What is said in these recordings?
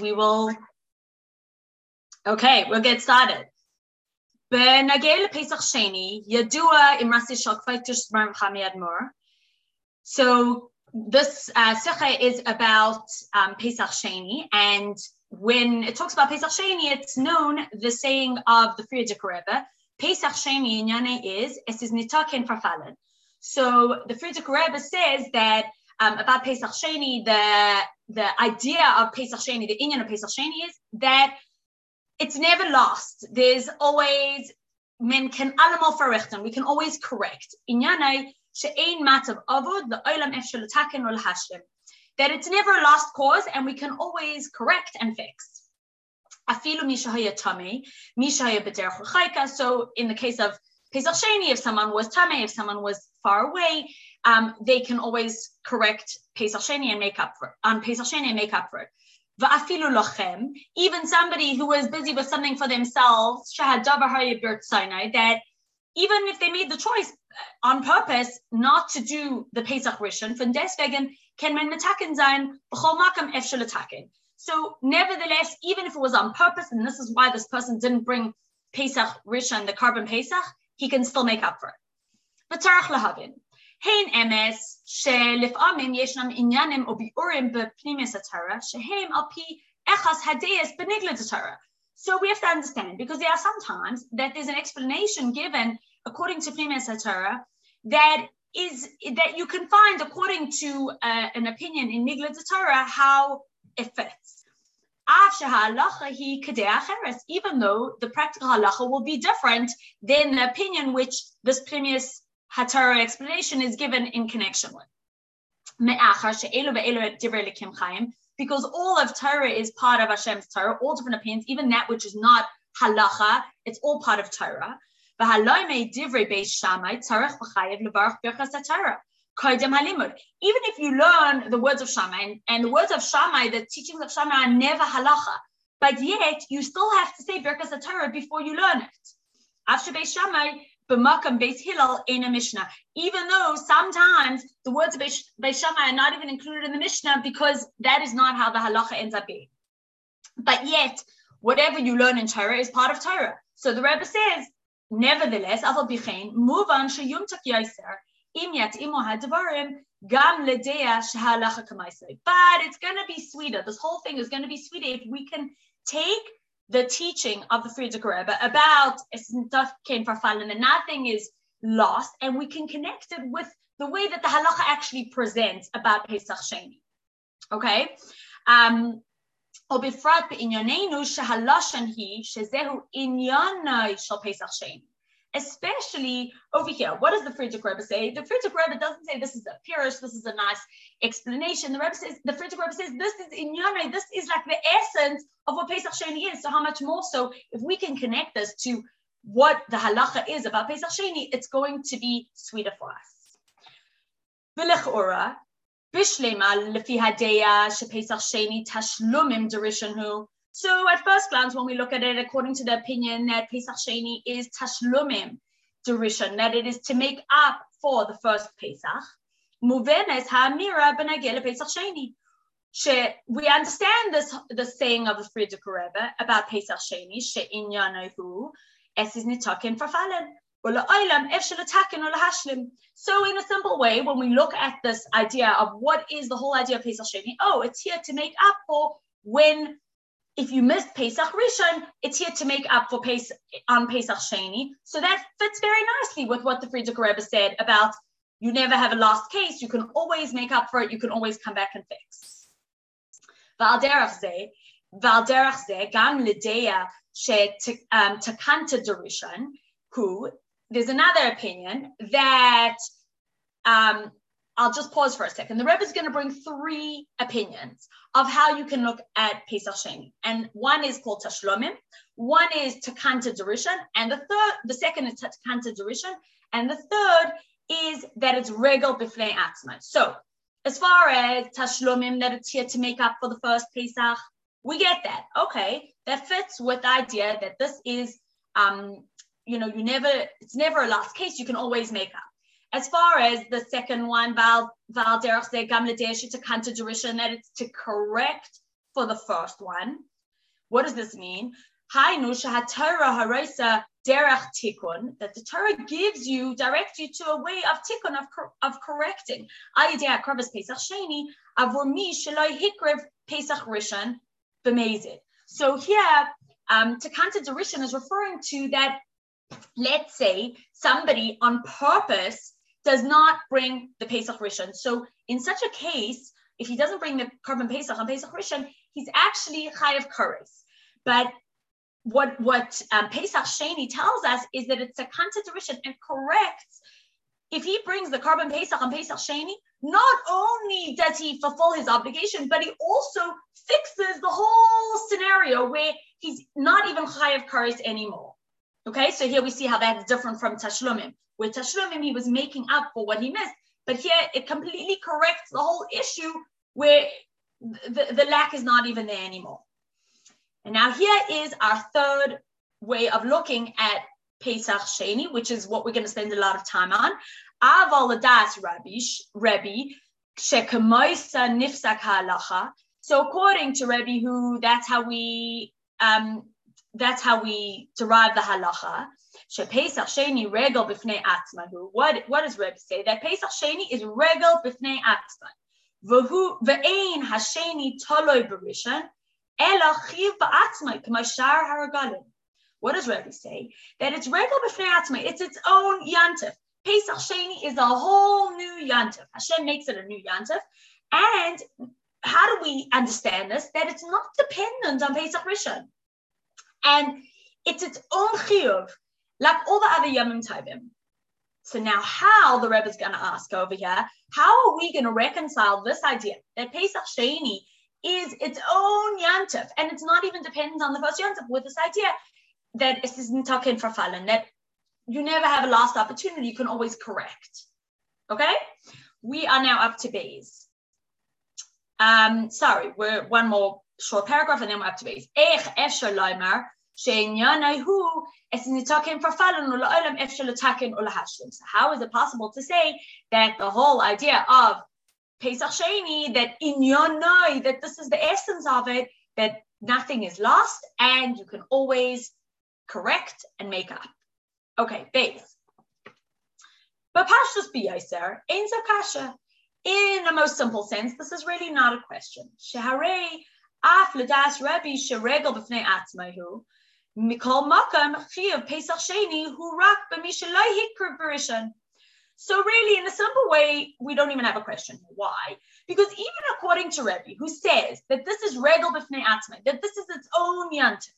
we will, okay, we'll get started. So this uh, is about um, Pesach Sheni, and when it talks about Pesach Sheni, it's known the saying of the Frierdiker Rebbe, Pesach Sheni Inyane is, es is nitaken farfallen. So the Frierdiker Rebbe says that um, about Pesach Sheni, the, the idea of Pesach Sheni, the Inyan of Pesach Sheni is that it's never lost. There's always, men can allemal verrichten, we can always correct. Inyane, she'ein matav avud, the olam efshel ul hashlim that it's never a lost cause and we can always correct and fix. Afilu mishahaya tame, mishahaya b'derech So in the case of Pesach Sheni, if someone was tame, if someone was far away, um, they can always correct Pesach Sheni and make up for it, on Pesach Sheni and make up for it. Even somebody who was busy with something for themselves, that even if they made the choice on purpose not to do the Pesach Rishon, von deswegen can men metaken sein, makam efshel So nevertheless, even if it was on purpose, and this is why this person didn't bring Pesach Rishon, the korban Pesach, he can still make up for it. But Tarach lahavin. Hein emes שלפעמים ישנם עניינים או ביאורים בפנימיוס התורה שהם על פי echas hadeyas beniglet Torah. So we have to understand because there are sometimes that there's an explanation given according to Pnimis Torah that is that you can find according to uh, an opinion in Nigla Torah how it fits. Even though the practical halacha will be different than the opinion which this previous Hatara explanation is given in connection with. Because all of Torah is part of Hashem's Torah, all different opinions, even that which is not halacha, it's all part of Torah. Even if you learn the words of Shammai, and, and the words of Shammai, the teachings of Shammai are never halacha, but yet you still have to say Birkas Torah before you learn it. After Beis Shammai, b'makam beis hillel in a Mishnah. Even though sometimes the words of beis, are not even included in the Mishnah because that is not how the halacha ends up being. But yet, whatever you learn in Torah is part of Torah. So the Rebbe says, nevertheless, afal bichein muvan sheyum tak yaiser im yatimo hadvarim gam ledea shehalacha. But it's going to be sweeter. This whole thing is going to be sweeter if we can take the teaching of the Frierdiker Rebbe about Istafkin Farfalin and nothing is lost and we can connect it with the way that the halacha actually presents about Pesach Sheni. Okay? Um, ובפרט בענייננו שהלושן היא שזהו עניינוי של פסח שני. Especially over here, what does the Frierdiker Rebbe say? The Frierdiker Rebbe doesn't say this is a pirish, this is a nice explanation. The Rebbe says, the Frierdiker Rebbe says this is inyanoi, this is like the essence of what Pesach Sheni is. So how much more so if we can connect this to what the halacha is about Pesach Sheni, it's going to be sweeter for us. Bishlema lefi hadeya shepesach sheni tashlumim derishanu. So at first glance, when we look at it, according to the opinion that Pesach Sheni is tashlumim derishan, that it is to make up for the first Pesach. Muvenes Pesach Sheni. We understand this the saying of the Frierdiker Rebbe about Pesach Sheni, she'inyanahu es is. So, in a simple way, when we look at this idea of what is the whole idea of Pesach Sheni, oh, it's here to make up for when, if you missed Pesach Rishon, it's here to make up for Pesach on Pesach Sheni. So that fits very nicely with what the Frierdiker Rebbe said about you never have a lost case. You can always make up for it. You can always come back and fix. Derishon, who there's another opinion that um, I'll just pause for a second. The Rebbe is going to bring three opinions of how you can look at Pesach Sheni. And one is called Tashlomim, one is Takanta Derishan, and the third, the second is Takanta Derishan, and the third is that it's Regal Bifnei Atzma. So as far as Tashlomim, that it's here to make up for the first Pesach, we get that. Okay, that fits with the idea that this is um, you know, you never, it's never a last case. You can always make up. As far as the second one, Val Val Derech Gam to Kanta Jerishan, that it's to correct for the first one. What does this mean? that the Torah gives you, directs you to a way of tikkun, of, of correcting. So here, um, Takanta Darishan is referring to that, let's say, somebody on purpose does not bring the Pesach Rishon. So in such a case, if he doesn't bring the korban Pesach on Pesach Rishon, he's actually Chayav Kares. But what what um, Pesach Sheni tells us is that it's a Rishon and corrects. If he brings the korban Pesach on Pesach Sheni, not only does he fulfill his obligation, but he also fixes the whole scenario where he's not even Chayav Kares anymore. Okay, so here we see how that's different from Tashlumim. With Tashlumim, he was making up for what he missed. But here it completely corrects the whole issue where the, the lack is not even there anymore. And now here is our third way of looking at Pesach Sheni, which is what we're going to spend a lot of time on. Aval das Rabbi, Rabbi, nifsak halacha. So according to Rabbi, who that's how we um, that's how we derive the halacha. What what does Rebbe say? That Pesach Sheni is regal b'fnei atzman. V'hu ve'ein hasheni toloi b'rishon ela chiv ba'atzmai k'mashar haragalim. What does Rebbe say? That it's regal b'fnei atzmai. It's its own yantif. Pesach Sheni is a whole new yantif. Hashem makes it a new yantif. And how do we understand this? That it's not dependent on Pesach Rishon. And it's its own chiyuv like all the other Yomim Tovim. So now how the Rebbe is going to ask over here, how are we going to reconcile this idea that Pesach Sheni is its own yantif and it's not even dependent on the first yantif with this idea that it isn't talking for fallen, that you never have a last opportunity, you can always correct. Okay? We are now up to Bays. Um, sorry, we're one more short paragraph and then we're up to Bays. So how is it possible to say that the whole idea of Pesach Sheni, that in Yonai, that this is the essence of it, that nothing is lost and you can always correct and make up. Okay, base. But Pashtus Biyaser, Ein Kasha. In the most simple sense, this is really not a question. Shehare af ledas Rabbi sheregel b'fnei atzmahu. Mikol Makam Chiyav Pesach Sheni Hurak B'Mishalai So really, in a simple way, we don't even have a question. Why? Because even according to Rebbe, who says that this is regal b'fnei atzma, that this is its own yantif,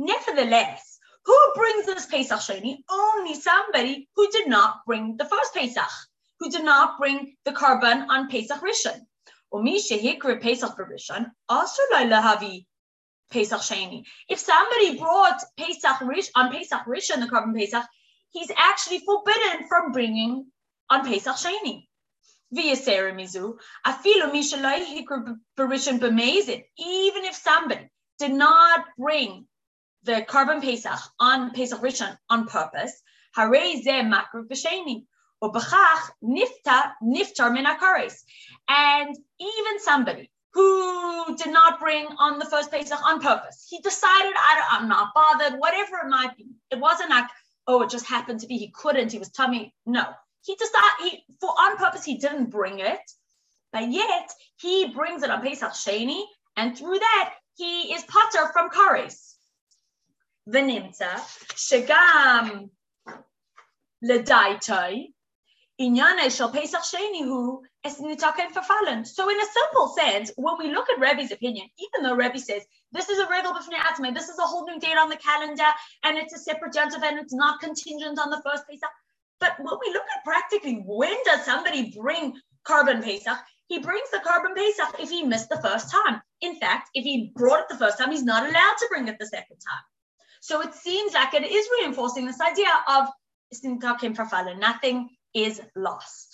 nevertheless, who brings this Pesach Sheni? Only somebody who did not bring the first Pesach, who did not bring the korban on Pesach Rishon. Pesach Rishon, Pesach Sheni. If somebody brought Pesach Rish on Pesach Rish and the korban Pesach, he's actually forbidden from bringing on Pesach Sheni. Even if somebody did not bring the korban Pesach on Pesach Rishon on purpose, and even somebody who did not bring on the first Pesach on purpose. He decided, I am not bothered, whatever it might be. It wasn't like, oh, it just happened to be he couldn't, he was tamei. No, he decided, he, for on purpose, he didn't bring it, but yet he brings it on Pesach Sheni, and through that, he is potter from Kares. Venimta, Shagam, Ledaitoi, Inyane Shal Pesach Sheni, who as Nitaka and So in a simple sense, when we look at Rebbi's opinion, even though Rebbi says, this is a regal b'fnei atma, this is a whole new date on the calendar, and it's a separate jantav, and it's not contingent on the first Pesach. But when we look at practically, when does somebody bring korban Pesach? He brings the korban Pesach if he missed the first time. In fact, if he brought it the first time, he's not allowed to bring it the second time. So it seems like it is reinforcing this idea of nothing is lost.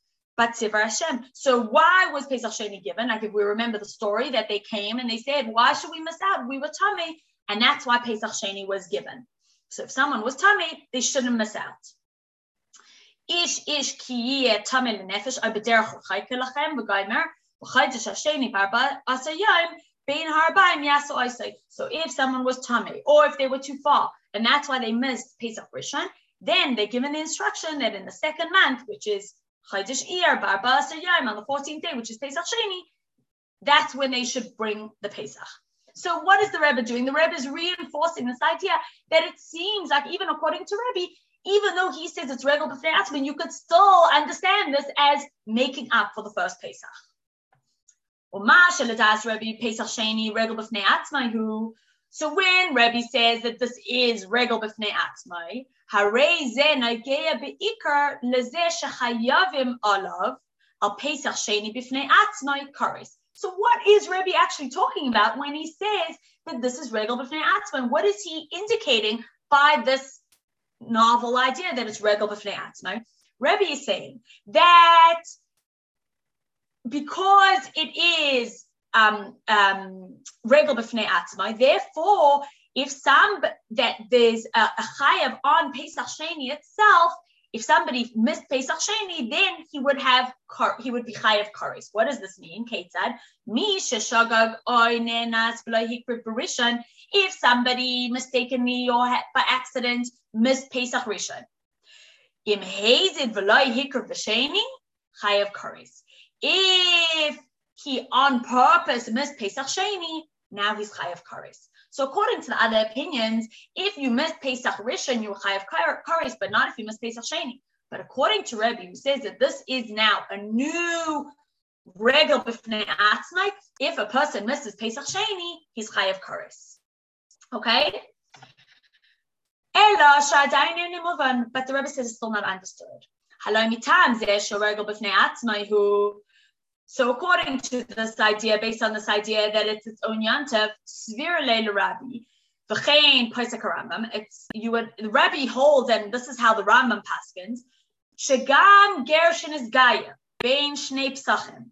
Um, so why was Pesach Sheni given? Like if we remember the story that they came and they said, why should we miss out? We were tamei. And that's why Pesach Sheni was given. So if someone was tamei, they shouldn't miss out. Ish ish kiye tamei lenefesh ar bederach l'chayke lachem v'gaymer v'chaydish hasheni barba asayim bein harbaim yaso isay. So if someone was tamei or if they were too far, and that's why they missed Pesach Rishon, then they're given the instruction that in the second month, which is Chaydish Iyar Barba Asayim on the 14th day, which is Pesach Sheni, that's when they should bring the Pesach. So what is the Rebbe doing? The Rebbe is reinforcing this idea that it seems like even according to Rebbe, even though he says it's regal b'fnei atzman, you could still understand this as making up for the first Pesach. So when Rebbe says that this is regal b'fnei atzmai, harei ze nagea beikar leze shechayavim alav al Pesach sheni b'fnei atzmai kares. So what is Rebbe actually talking about when he says that this is regal b'fnei atzman? What is he indicating by this novel idea that it's regal b'fnei atzman? Rebbe is saying that because it is um, um, regal b'fnei atzman, therefore, if some that there's a, a chayav on Pesach Sheni itself, if somebody missed Pesach Sheni, then he would have he would be chayav kares. What does this mean? Kate said, "Mi sheshagag oinenas barishan." If somebody mistakenly or by accident missed Pesach Rishon, im hazid v'loy hikr v'sheni chayav kares. If he on purpose missed Pesach Sheni, now he's chayav kares. So according to the other opinions, if you miss Pesach Rishon, you chayav kares, but not if you miss Pesach Sheni. But according to Rebbe, who says that this is now a new regal b'fnei atzmai, if a person misses Pesach Sheni, he's chayav kares. Okay? But the Rebbe says it's still not understood. So according to this idea, based on this idea that it's its own yantav, svir leil rabbi, v'chein paisek Rambam, it's you would the Rabbi holds, and this is how the Rambam paskins, shagam gershin is gaya, bein shnei psachim.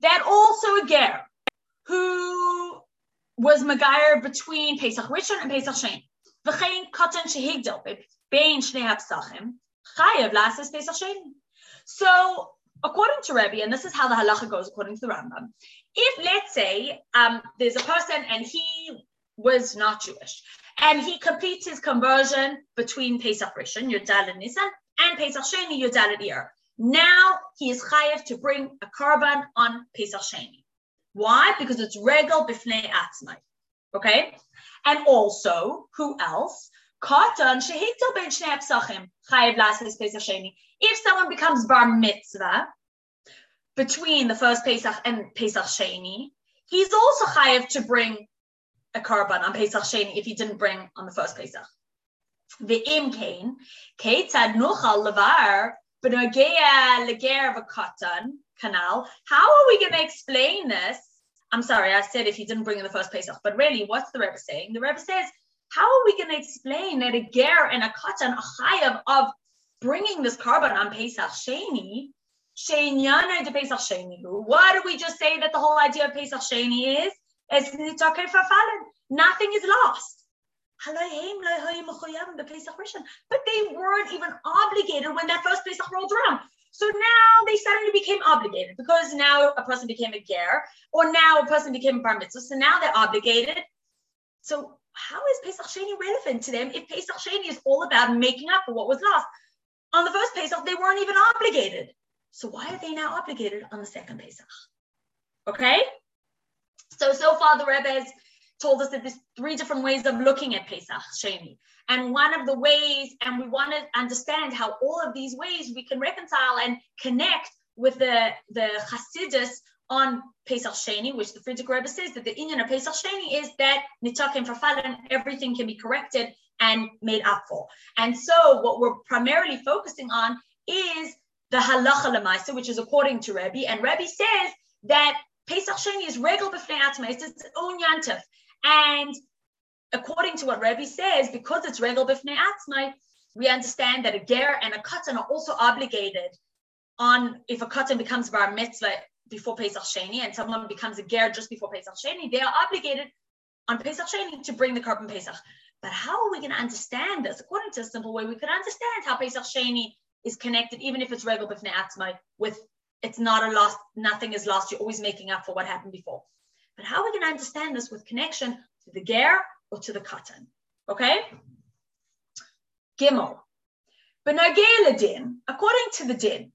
That also a ger who was Magayer between Pesach Rishon and Pesach Shein. V'chein katan shehigdel bein shnei psachim, chayav lasses Pesach Shein. So according to Rebbe, and this is how the halacha goes according to the Rambam, if let's say um, there's a person and he was not Jewish, and he completes his conversion between Pesach Rishon, Yudal and Nisan, and Pesach Sheni, Yudal and Ir. Now he is chayav to bring a korban on Pesach Sheni. Why? Because it's regal b'fnei atzmai. Okay? And also, who else? Shehitel ben shnei psachim chayav lasses Pesach Sheni. If someone becomes bar mitzvah between the first Pesach and Pesach Sheni, he's also chayav to bring a korban on Pesach Sheni if he didn't bring on the first Pesach. The imkain, ketzad nuchal levar b'nogea leger v'katan canal. How are we going to explain this? I'm sorry, I said if he didn't bring in the first Pesach, but really, what's the Rebbe saying? The Rebbe says, how are we going to explain that a ger and a katan, a chayav of bringing this korban on Pesach Sheni, Sheinyana de Pesach Sheni. What do we just say that the whole idea of Pesach Sheni is? Nothing is lost. But they weren't even obligated when that first Pesach rolled around. So now they suddenly became obligated because now a person became a ger, or now a person became a bar mitzvah. So now they're obligated. So how is Pesach Sheni relevant to them if Pesach Sheni is all about making up for what was lost? On the first Pesach, they weren't even obligated. So why are they now obligated on the second Pesach? Okay? So, so far the Rebbe has told us that there's three different ways of looking at Pesach, Sheni. And one of the ways, and we want to understand how all of these ways we can reconcile and connect with the, the Hasidus on Pesach Sheni, which the Frierdiker Rebbe says that the Inyan of Pesach Sheni is that nitakim Falun, everything can be corrected and made up for. And so what we're primarily focusing on is the halacha lemaisa, which is according to Rabbi, and Rabbi says that Pesach Sheni is regal b'fnei atzma, it's its own yantif. And according to what Rabbi says, because it's regal b'fnei atzma, we understand that a ger and a katan are also obligated on if a katan becomes bar mitzvah before Pesach Sheni and someone becomes a ger just before Pesach Sheni, they are obligated on Pesach Sheni to bring the korban Pesach. But how are we going to understand this? According to a simple way, we could understand how Pesach Sheni is connected, even if it's regal b'fnei atzma, with it's not a loss, nothing is lost. You're always making up for what happened before. But how are we going to understand this with connection to the ger or to the katan? Okay? Gimel. Benagel din, according to the din,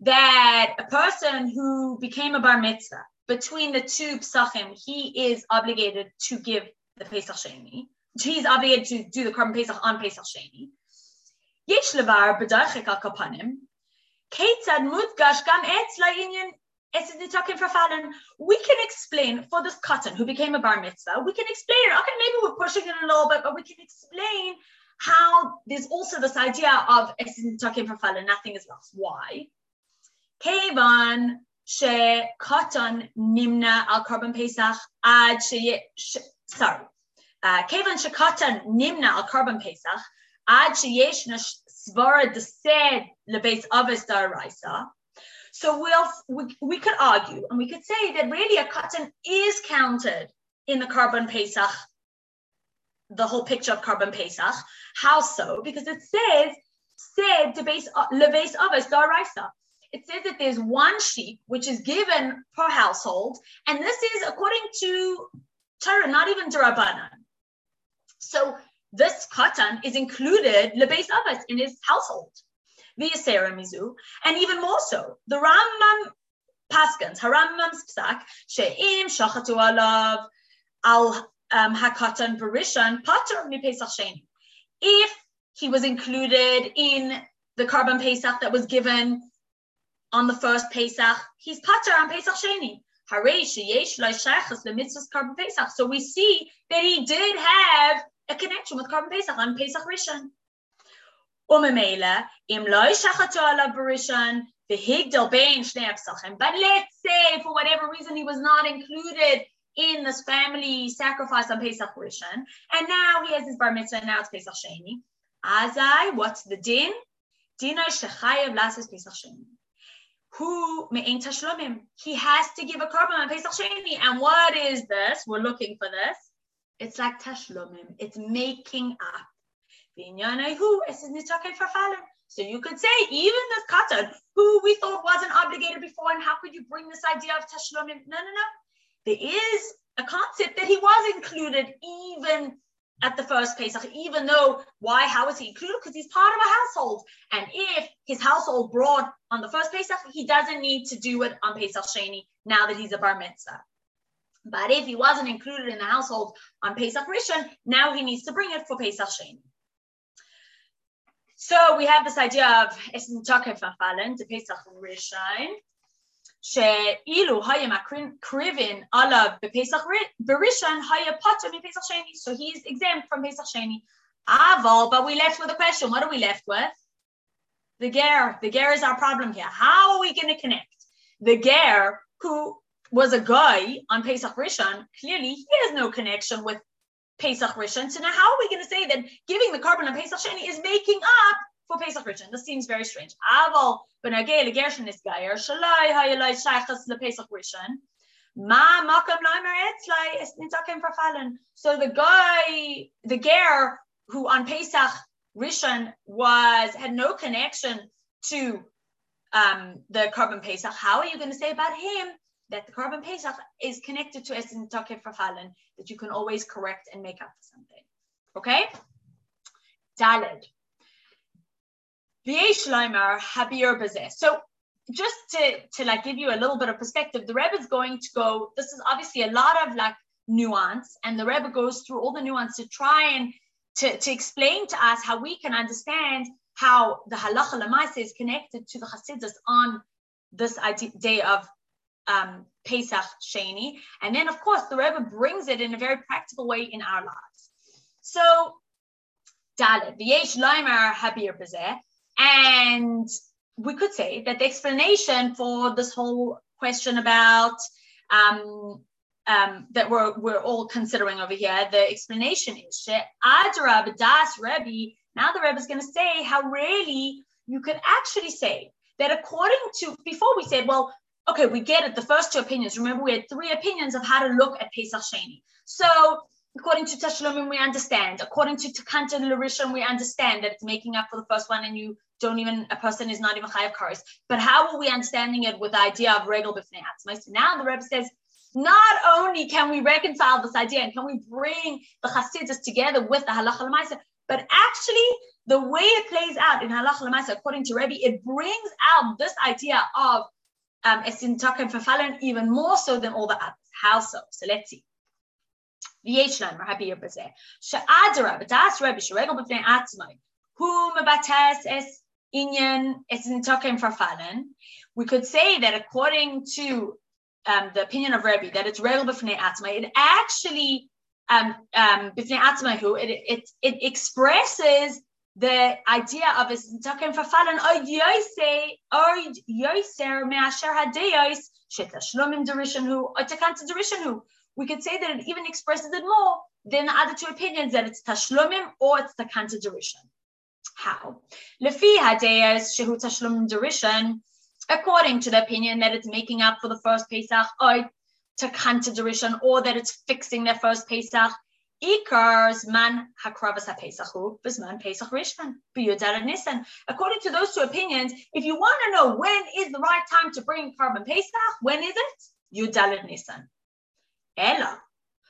that a person who became a bar mitzvah between the two pesachim, he is obligated to give the Pesach Sheni. He's obligated to do the korban Pesach on Pesach Sheni. We can explain for this katan who became a bar mitzvah, we can explain, okay, maybe we're pushing it a little bit, but we can explain how there's also this idea of nothing is lost. Why? Kevan she katan nimna al korban pesach ad she sorry. Uh, Kevan she katan nimna al korban pesach ad sheyeshna svara desed lebes avis daraisa. So we'll, we, we could argue and we could say that really a katan is counted in the korban pesach, the whole picture of korban pesach. How so? Because it says said to base uh, leves avis daraisa. It says that there's one sheep which is given per household, and this is according to Torah, not even Durabanan. So this katan is included lebeis avos in his household via Sarah Mizu, and even more so, the Rambam Paskans, Harambam's psak, she'im shachatu alav al um, Hakatan Barishan, Pater Pesach Sheni. If he was included in the korban Pesach that was given on the first Pesach, he's Pater on Pesach Sheni. So we see that he did have a connection with korban Pesach on Pesach Rishon. וממילא, But let's say, for whatever reason, he was not included in this family sacrifice on Pesach Rishon, and now he has his bar mitzvah, and now it's Pesach Sheni. Azai, what's the din? Dina shechayev lasses Pesach Sheni. Who me'in tashlomim? He has to give a korban on Pesach Sheni. And what is this? We're looking for this. It's like tashlomim. It's making up. So you could say even this katan, who we thought wasn't obligated before, and how could you bring this idea of tashlomim? No, no, no. There is a concept that he was included even at the first Pesach, even though why? How is he included? Because he's part of a household, and if his household brought on the first Pesach, he doesn't need to do it on Pesach Sheni now that he's a bar mitzvah. But if he wasn't included in the household on Pesach Rishon, now he needs to bring it for Pesach Sheni. So we have this idea of Esin Tokef Afalen, the Pesach Rishon. שאילו היה עליו בפסח בראשון, היה פוטר מפסח שני, so he is exempt from פסח שני. אבל, but we left with a question, what are we left with? The ger, the ger is our problem here. How are we going to connect? The ger, who was a guy on Pesach Rishon, clearly he has no connection with Pesach Rishon. So now how are we going to say that giving the korban on Pesach Sheni is making up for Pesach Rishon? This seems very strange. Aval is shalai. Ma makam. So the guy, the ger who on Pesach Rishon was had no connection to um, the korban Pesach. How are you going to say about him that the korban Pesach is connected to Esin Tokef Rafalin, that you can always correct and make up for something. Okay? Daled. So just to, to like give you a little bit of perspective, the Rebbe is going to go, this is obviously a lot of like nuance, and the Rebbe goes through all the nuance to try and to, to explain to us how we can understand how the halacha lemaisa is connected to the Hasidus on this idea, day of um, Pesach Sheni. And then, of course, the Rebbe brings it in a very practical way in our lives. So Dalet. V'yesh loimer habir bezeh. And we could say that the explanation for this whole question about um, um, that we're, we're all considering over here, the explanation is that Adrab Das Rebbe. Now the Rebbe is going to say how really you could actually say that according to, before we said, well, okay, we get it, the first two opinions. Remember, we had three opinions of how to look at Pesach Sheni. So according to Tashlumim, we understand. According to Takanta Larishon, we understand that it's making up for the first one and you don't even a person is not even chayav karis. But how are we understanding it with the idea of regal b'fnei now the Rebbe says, not only can we reconcile this idea and can we bring the chassidus together with the halacha l'maisa, but actually the way it plays out in halacha l'maisa, according to Rebbe, it brings out this idea of um, esin taken for fallen even more so than all the others. How so? So let's see. V'yeshlan, Rabbi Yerbazeh, she'adara b'das Rebbe shregel b'fnei atzmai, whom b'tas es Inyan for fallen, we could say that according to um, the opinion of Rebbe, that it's regal b'fnei atma, it actually um, um, atma who it, it it expresses the idea of Esintoken Farfaden or yoise or yoiser me'asher hadeyos shetashlumin derishan who or takanta derishan who. We could say that it even expresses it more than the other two opinions that it's tashlumin or it's takanta derishan. How? Lefi hadeyos shehu tashlomim derishan according to the opinion that it's making up for the first Pesach or takanta derishan or that it's fixing their first Pesach Ikars man hakravas hapesachu bisman pesach rishon biyudar nisan. According to those two opinions, if you want to know when is the right time to bring korban pesach, when is it? Yudalad nisan. Ella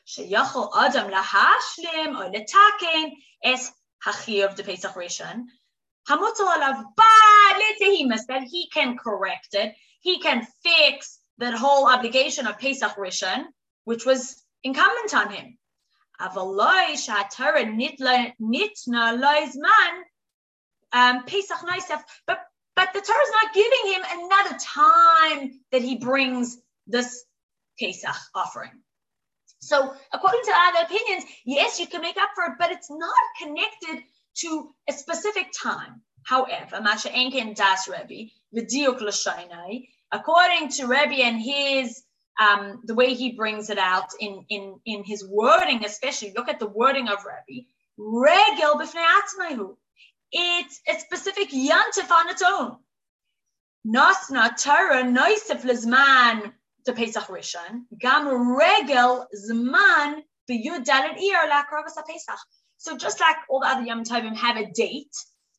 sheyachol adam lahashlim or letaken es hachiv de pesach rishon. Hamutal alav bad that he can correct it, he can fix that whole obligation of pesach rishon, which was incumbent on him. Avaloi Shatara nitla Nitna Loizman um, Pesach Noisef. But but the Torah is not giving him another time that he brings this Pesach offering. So according to other opinions, yes, you can make up for it, but it's not connected to a specific time. However, Masha Enken Das Rebbe, Vidiuk according to Rebbe and his um, the way he brings it out in, in, in his wording, especially look at the wording of Rabbi, regel b'fnei It's a specific yantif on its own. Nasna Torah noisef lezman Pesach Rishon, gam regel zman b'yud dalet ir la'akravas Pesach. So just like all the other Yom Tovim have a date,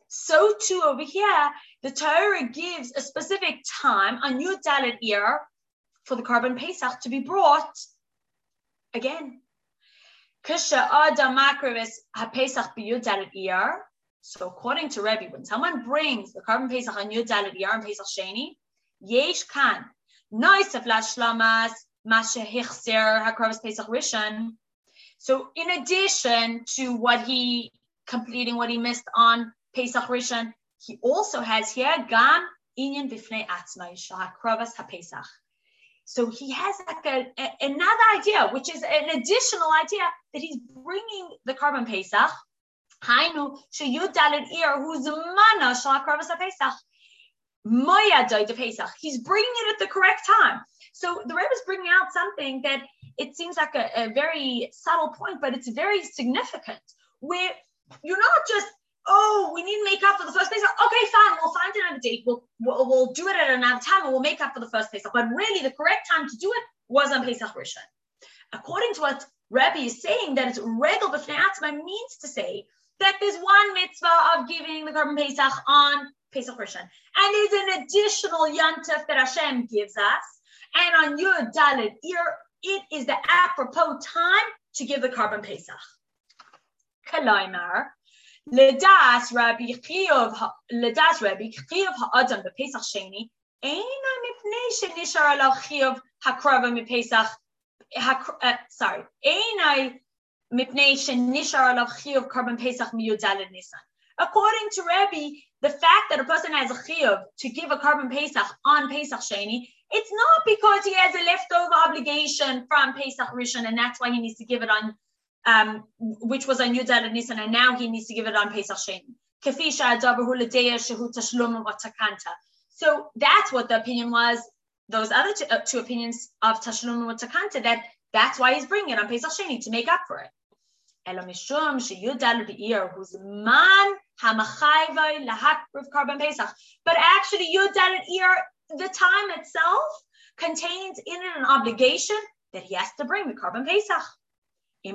so too over here, the Torah gives a specific time on Yud Dalet Ir for the korban Pesach to be brought again. So according to Rebbe, when someone brings the korban Pesach on Yud Iyar and Pesach Sheni, yesh kan noisef lashlamas mashehichser hakravas Pesach Rishon. So in addition to what he completing what he missed on Pesach Rishon, he also has here gam inyan bifnei atzmai shahakravas haPesach. So he has like a, a, another idea, which is an additional idea that he's bringing the korban Pesach. Hainu sheyud dalet ir who's mana shalakravas Pesach. Moya Pesach. He's bringing it at the correct time. So the Rebbe is bringing out something that it seems like a, a very subtle point, but it's very significant. Where you're not just oh, we need to make up for the first place. Okay, fine, we'll find another date. We'll, we'll, we'll do it at another time and we'll make up for the first Pesach. But really, the correct time to do it was on Pesach Rishon. According to what Rebbe is saying, that it's regal b'fnei means to say that there's one mitzvah of giving the korban Pesach on Pesach Rishon. And there's an additional Yantif that Hashem gives us. And on your Dalit Ir, it is the apropos time to give the korban Pesach. Kalaimar. Ledas Rabbi Chiyuv Ledas Rabbi Chiyuv the Pesach Sheni Eina Mipnei Shenishar Alav Chiyuv Hakrava Mipesach uh, Sorry Eina Mipnei Shenishar Alav Chiyov Korban Pesach Miyudal Nisan. According to Rabbi, the fact that a person has a chiyuv to give a korban Pesach on Pesach Sheni, it's not because he has a leftover obligation from Pesach Rishon and that's why he needs to give it on um, which was on Yudal Nisan, and now he needs to give it on Pesach Sheni. So that's what the opinion was. Those other two, uh, two opinions of Tashlum and Takanta, that that's why he's bringing it on Pesach Sheni to make up for it. Elamishum sheyudal be'ir who's man hamachayvay lahakriv korban Pesach. But actually, ear, the time itself contains in it an obligation that he has to bring the korban Pesach. If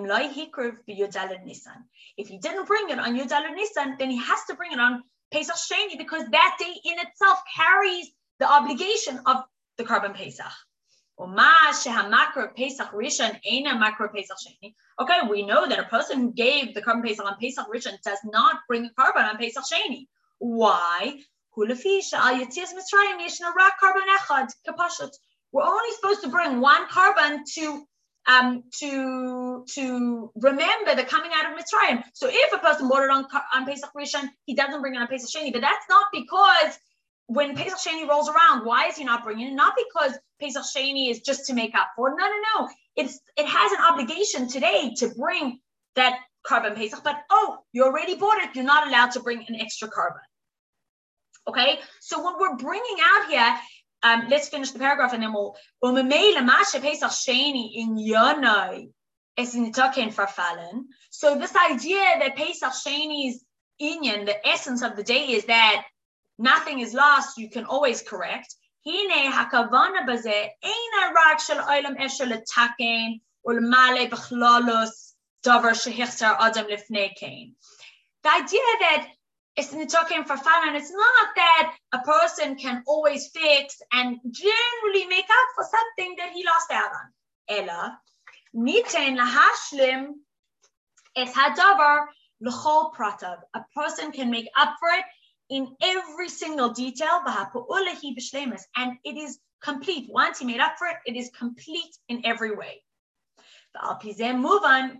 he didn't bring it on Yudal Nisan, then he has to bring it on Pesach Sheni because that day in itself carries the obligation of the korban Pesach. Okay, we know that a person who gave the korban Pesach on Pesach Rishon does not bring a korban on Pesach Sheni. Why? We're only supposed to bring one korban to um, to to remember the coming out of Mitzrayim. So if a person bought it on on Pesach Rishon, he doesn't bring it on Pesach Sheni, but that's not because when Pesach Sheni rolls around, why is he not bringing it? Not because Pesach Sheni is just to make up for. No, no, no. It's it has an obligation today to bring that korban Pesach, but oh, you already bought it. You're not allowed to bring an extra korban. Okay, so what we're bringing out here um, let's finish the paragraph and then we'll. So this idea that Pesach Sheni's inyan, the essence of the day is that nothing is lost, you can always correct. הנה הכוונה בזה אין רק של עולם אפשר לתקן ולמלא בכללוס דבר שהחסר אדם לפני כן. The idea that it's talking for fun, and it's not that a person can always fix and generally make up for something that he lost out on. Ella, nitain lahashlim es hadavar l'chol pratav. A person can make up for it in every single detail, and it is complete. Once he made up for it, it is complete in every way. Move on.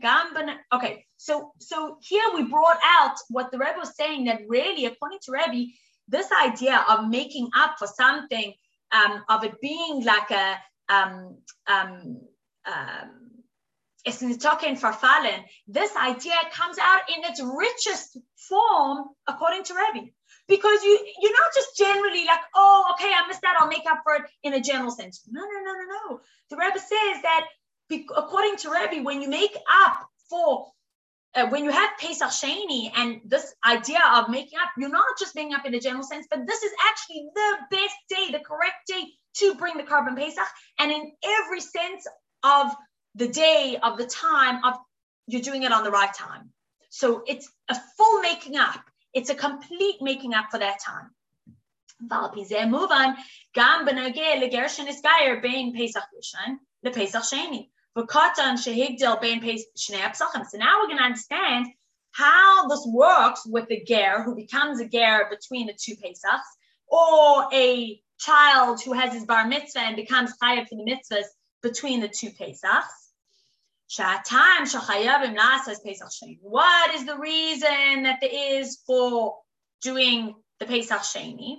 Okay, so so here we brought out what the Rebbe was saying that really, according to Rebbe, this idea of making up for something, um, of it being like a um, um, um, it's talking for fallen. This idea comes out in its richest form, according to Rebbe, because you you're not just generally like, oh, okay, I missed that, I'll make up for it in a general sense. No, no, no, no, no. The Rebbe says that according to Rebbe, when you make up for uh, when you have Pesach Sheni and this idea of making up, you're not just making up in a general sense, but this is actually the best day, the correct day to bring the korban Pesach. And in every sense of the day, of the time, of you're doing it on the right time. So it's a full making up. It's a complete making up for that time. move on. גם בנוגע לגרשן הסגייר בין פסח ראשון לפסח שני. So now we're going to understand how this works with the ger who becomes a ger between the two Pesachs, or a child who has his bar mitzvah and becomes chayav for the mitzvahs between the two Pesachs. What is the reason that there is for doing the Pesach Sheni?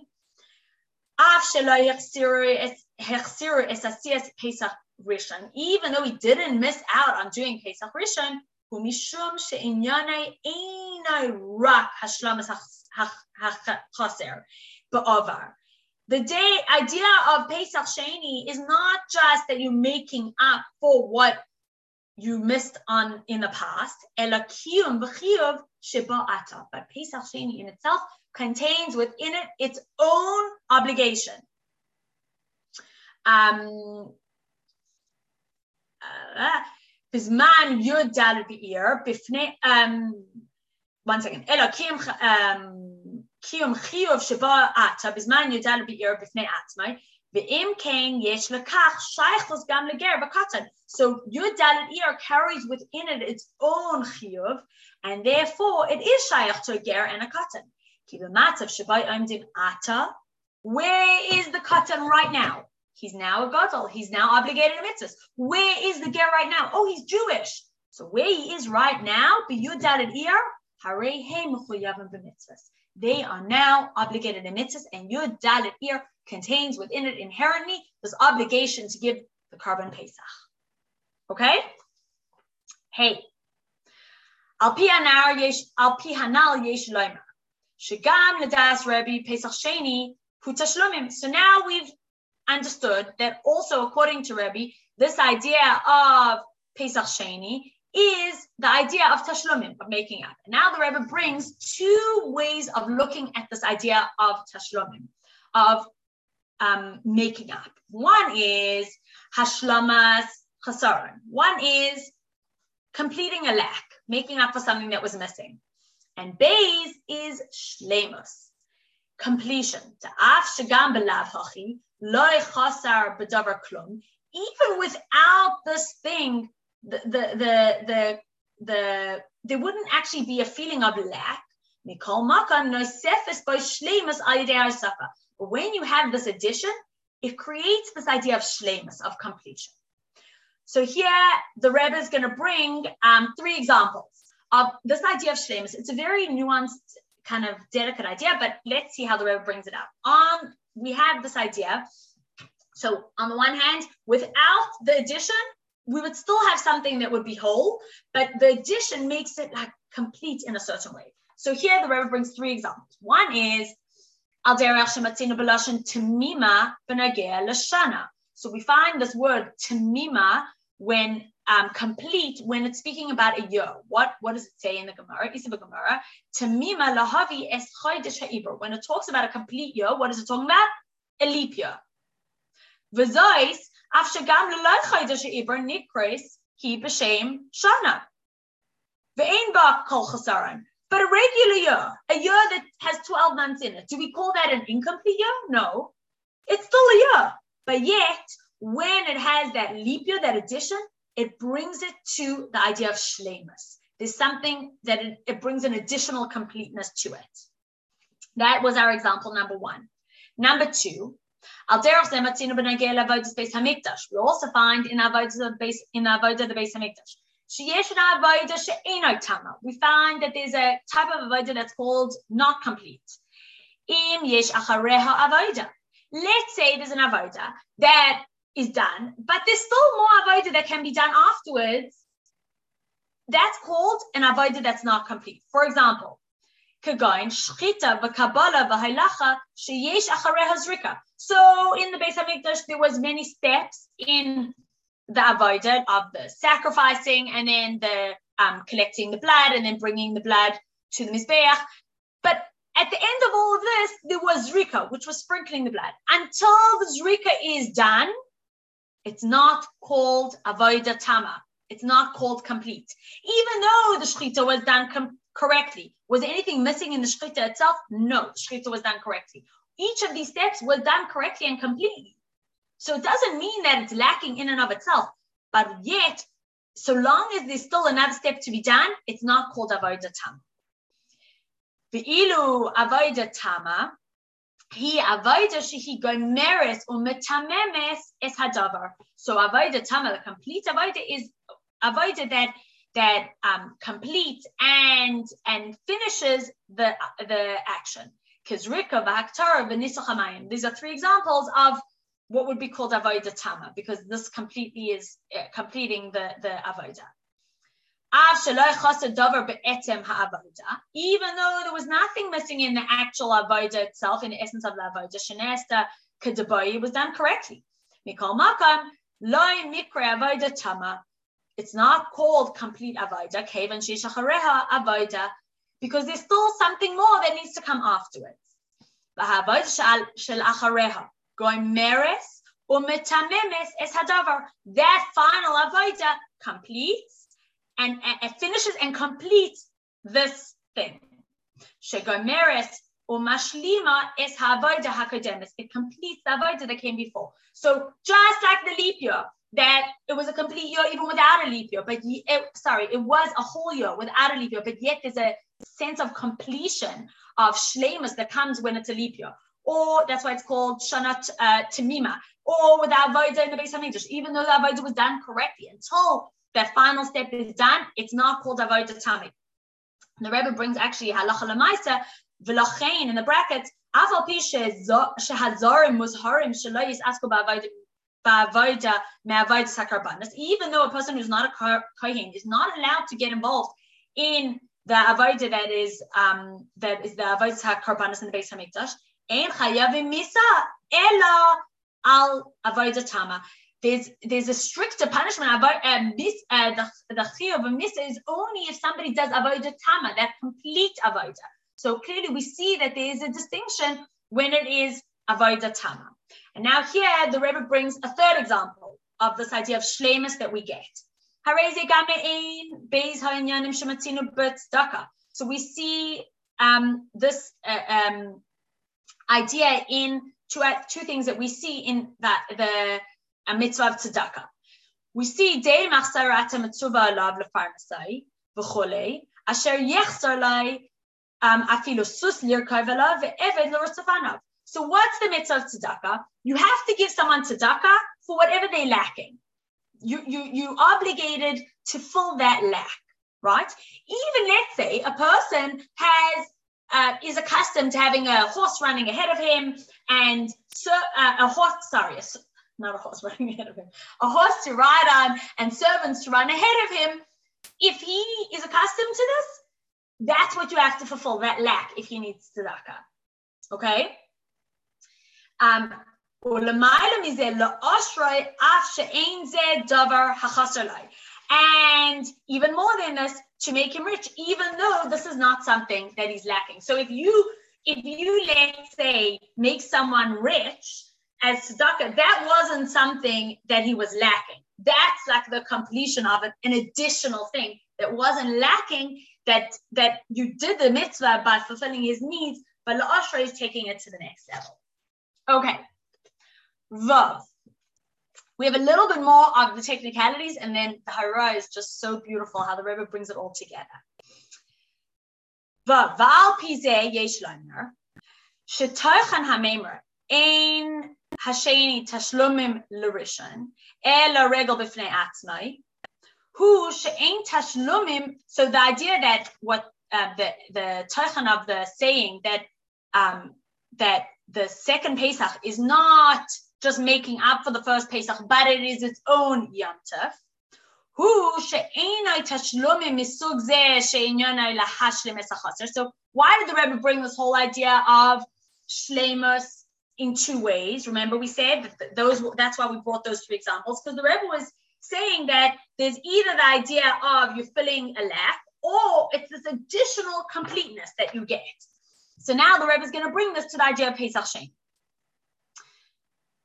Even though he didn't miss out on doing Pesach Rishon. The day idea of Pesach Sheni is not just that you're making up for what you missed on in the past. But Pesach Sheni in itself contains within it its own obligation. Um, בזמן י"ד באייר, בפני, one second, אלא קיום, קיום חיוב שבו עתה בזמן י"ד באייר בפני עצמי, so Yud dalit Ir carries within it its own chiyuv, and therefore it is shaykh to a ger and a katan. Where is the katan right now? He's now a gadol. He's now obligated to mitzvahs. Where is the ger right now? Oh, he's Jewish. So where he is right now, Yud Dalet Ir, Harei They are now obligated to mitzvahs, and Yud dalit Ir contains within it inherently this obligation to give the korban pesach. Okay? Hey, Al pi hanal yesh loimer. Pesach Sheni. So now we've understood that also according to Rebbe, this idea of Pesach Sheni is the idea of tashlumim, of making up. Now the Rebbe brings two ways of looking at this idea of tashlumim, of um, making up. One is hashlamas chasaron. One is completing a lack, making up for something that was missing. And Bays is shlemus, completion. Even without this thing, the, the, the, the, the, there wouldn't actually be a feeling of lack. But when you have this addition, it creates this idea of shlemus, of completion. So here, the Rebbe is going to bring um, three examples of this idea of shlemus. It's a very nuanced, kind of delicate idea, but let's see how the Rebbe brings it out. Um, we have this idea. So on the one hand, without the addition, we would still have something that would be whole, but the addition makes it like complete in a certain way. So here the Rebbe brings three examples. One is al tamima lashana. So we find this word tamima when um, complete when it's speaking about a year. What what does it say in the Gemara? Isaba Gemara. Tamima lahavi es When it talks about a complete year, what is it talking about? A leap year. V'zois af shagam lelai chodesh ha'ibur nikres hi b'shem shana. Ve'ein ba kol chasaran. But a regular year, a year that has 12 months in it, do we call that an incomplete year? No. It's still a year. But yet, when it has that leap year, that addition, it brings it to the idea of shlemus. There's something that it, it brings an additional completeness to it. That was our example number one. Number two, we also find in avodah base in avodah the Beis Hamikdash. We find that there's a type of avoda that's called not complete. Im yesh achareha avoda. Let's say there's an avoda that is done, but there's still more avoda that can be done afterwards. That's called an avoda that's not complete. For example, kagoin shchita v'kabala v'halacha sheyesh. So in the Beis Hamikdash, there was many steps in the avodah of the sacrificing and then the um, collecting the blood and then bringing the blood to the Mizbeach. But at the end of all of this, there was zrika, which was sprinkling the blood. Until the zrika is done, it's not called avodah tama. It's not called complete. Even though the shechita was done com- correctly. Was there anything missing in the shechita itself? No, the shechita was done correctly. Each of these steps was done correctly and completely. So it doesn't mean that it's lacking in and of itself, but yet, so long as there's still another step to be done, it's not called avodah tama. Ve'ilu avodah tama, he avoida shehi gomeres umetamemes es hadavar. So avoida tama, the complete avoida is avoida that that um, completes and and finishes the the action. Kizrika v'haktara v'nisach These are three examples of what would be called avoida tama, because this completely is uh, completing the the avoida even though there was nothing missing in the actual avoda itself, in the essence of the avoda, shenesta kedaboyi was done correctly. Mikol makam loy avoda tama. It's not called complete avoda, kevan shishachareha avoda, because there's still something more that needs to come afterwards. V'havoda going meres umetamemes es hadavar. That final avoda completes and, and, finishes and completes this thing. Shegomeres umashlima is. It completes the avoida that came before. So just like the leap year, that it was a complete year even without a leap year, but it, sorry, it was a whole year without a leap year, but yet there's a sense of completion of shlemus that comes when it's a leap year. Or that's why it's called shanat uh, tamima. Or with the avodah in the Beis Hamikdash, even though the avodah was done correctly until that final step is done, it's not called avodah tamid. The Rebbe brings actually halacha lemaisa v'lachein in the brackets. Aval pi shehazarim muzharim shelo yisasko sakarbanas. Even though a person who's not a kohen is not allowed to get involved in the avodah that is um, that is the avodah hakarbanis in the Beis Hamikdash. Ein chayavim misa al avodah tama. There's there's a stricter punishment about um, this uh, the the misa is only if somebody does avodah tama, that complete avodah. So clearly we see that there is a distinction when it is avodah tama. And now here the Rebbe brings a third example of this idea of shlemus that we get. So we see um, this uh, um, idea in two, uh, two things that we see in that the uh, mitzvah of tzedakah. We see day machsarata mitzvah alav lefarmasai v'cholei asher yechsar lai um, afilu sus lirkai v'lav ve'eved l'rosafanav. So what's the mitzvah of tzedakah? You have to give someone tzedakah for whatever they're lacking you you you obligated to fill that lack, right? Even let's say a person has uh, is accustomed to having a horse running ahead of him and so uh, a horse sorry a, not a horse running ahead of him a horse to ride on and servants to run ahead of him. If he is accustomed to this that's what you have to fulfill that lack if he needs tzedakah okay? Um, and even more than this, to make him rich, even though this is not something that he's lacking. So if you, if you let's say make someone rich as tzedakah, that wasn't something that he was lacking. That's like the completion of it, an additional thing that wasn't lacking. That that you did the mitzvah by fulfilling his needs, but La'ashra is taking it to the next level. Okay. Vav. We have a little bit more of the technicalities, and then the Hara is just so beautiful how the Rebbe brings it all together. So the idea that what uh, the the of the saying that um, that the second Pesach is not just making up for the first Pesach, but it is its own Yom Tov. So why did the Rebbe bring this whole idea of shlemus in two ways? Remember, we said that those that's why we brought those three examples because the Rebbe was saying that there's either the idea of you filling a lack or it's this additional completeness that you get. So now the Rebbe is going to bring this to the idea of Pesach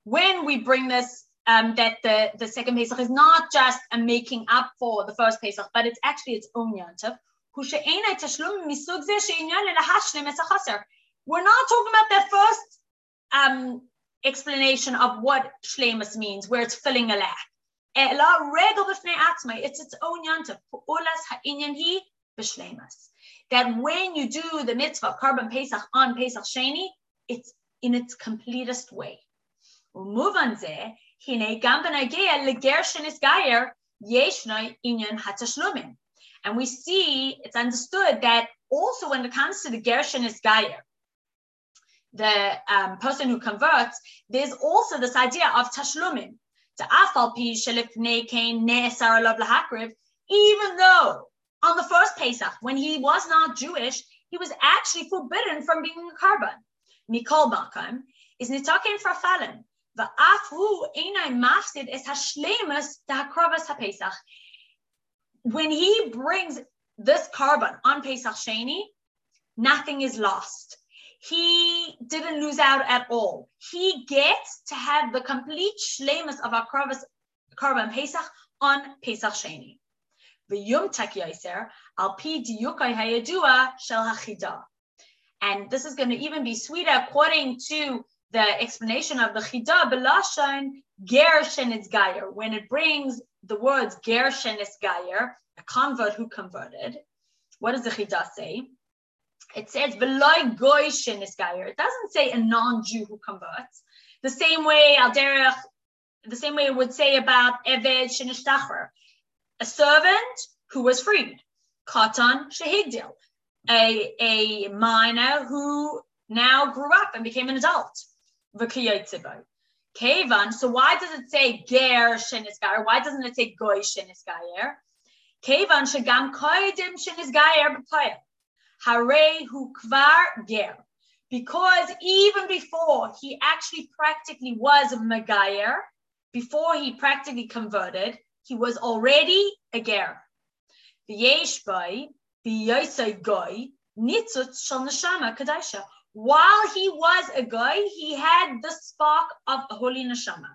when we bring this, um, that the, the second Pesach is not just a making up for the first Pesach, but it's actually its own Yantav. We're not talking about that first um, explanation of what shlemus means, where it's filling a lack. It's its own yantav. That when you do the mitzvah, korban Pesach on Pesach Sheni, it's in its completest way. And we see, it's understood that also when it comes to the gershon נסגייר, the um, person who converts, there's also this idea of Tashlumin. Even though on the first Pesach, when he was not Jewish, he was actually forbidden from being a korban. Mikol is. When he brings this korban on Pesach Sheni, nothing is lost. He didn't lose out at all. He gets to have the complete shlemus of Akravas korban Pesach on Pesach Sheni. And this is going to even be sweeter according to the explanation of the chida belashon gershen is gayer when it brings the words gershen is gayer, a convert who converted. What does the chida say? It says veloy goyshen is gayer. It doesn't say a non-Jew who converts. The same way al derech, the same way it would say about eved shenishtachar, a servant who was freed, katan shehigdil, a a minor who now grew up and became an adult v'kiyotzigoy. Kevan, so why does it say ger shenisgayer? Why doesn't it say goy shenisgayer? Kevan shegam koidim shenisgayer b'poyel. Hare hu kvar ger. Because even before he actually practically was a Megayer, before he practically converted, he was already a ger. V'yesh by v'yosei goy nitzut shal neshama kadasha. While he was a guy, he had the spark of holy neshama.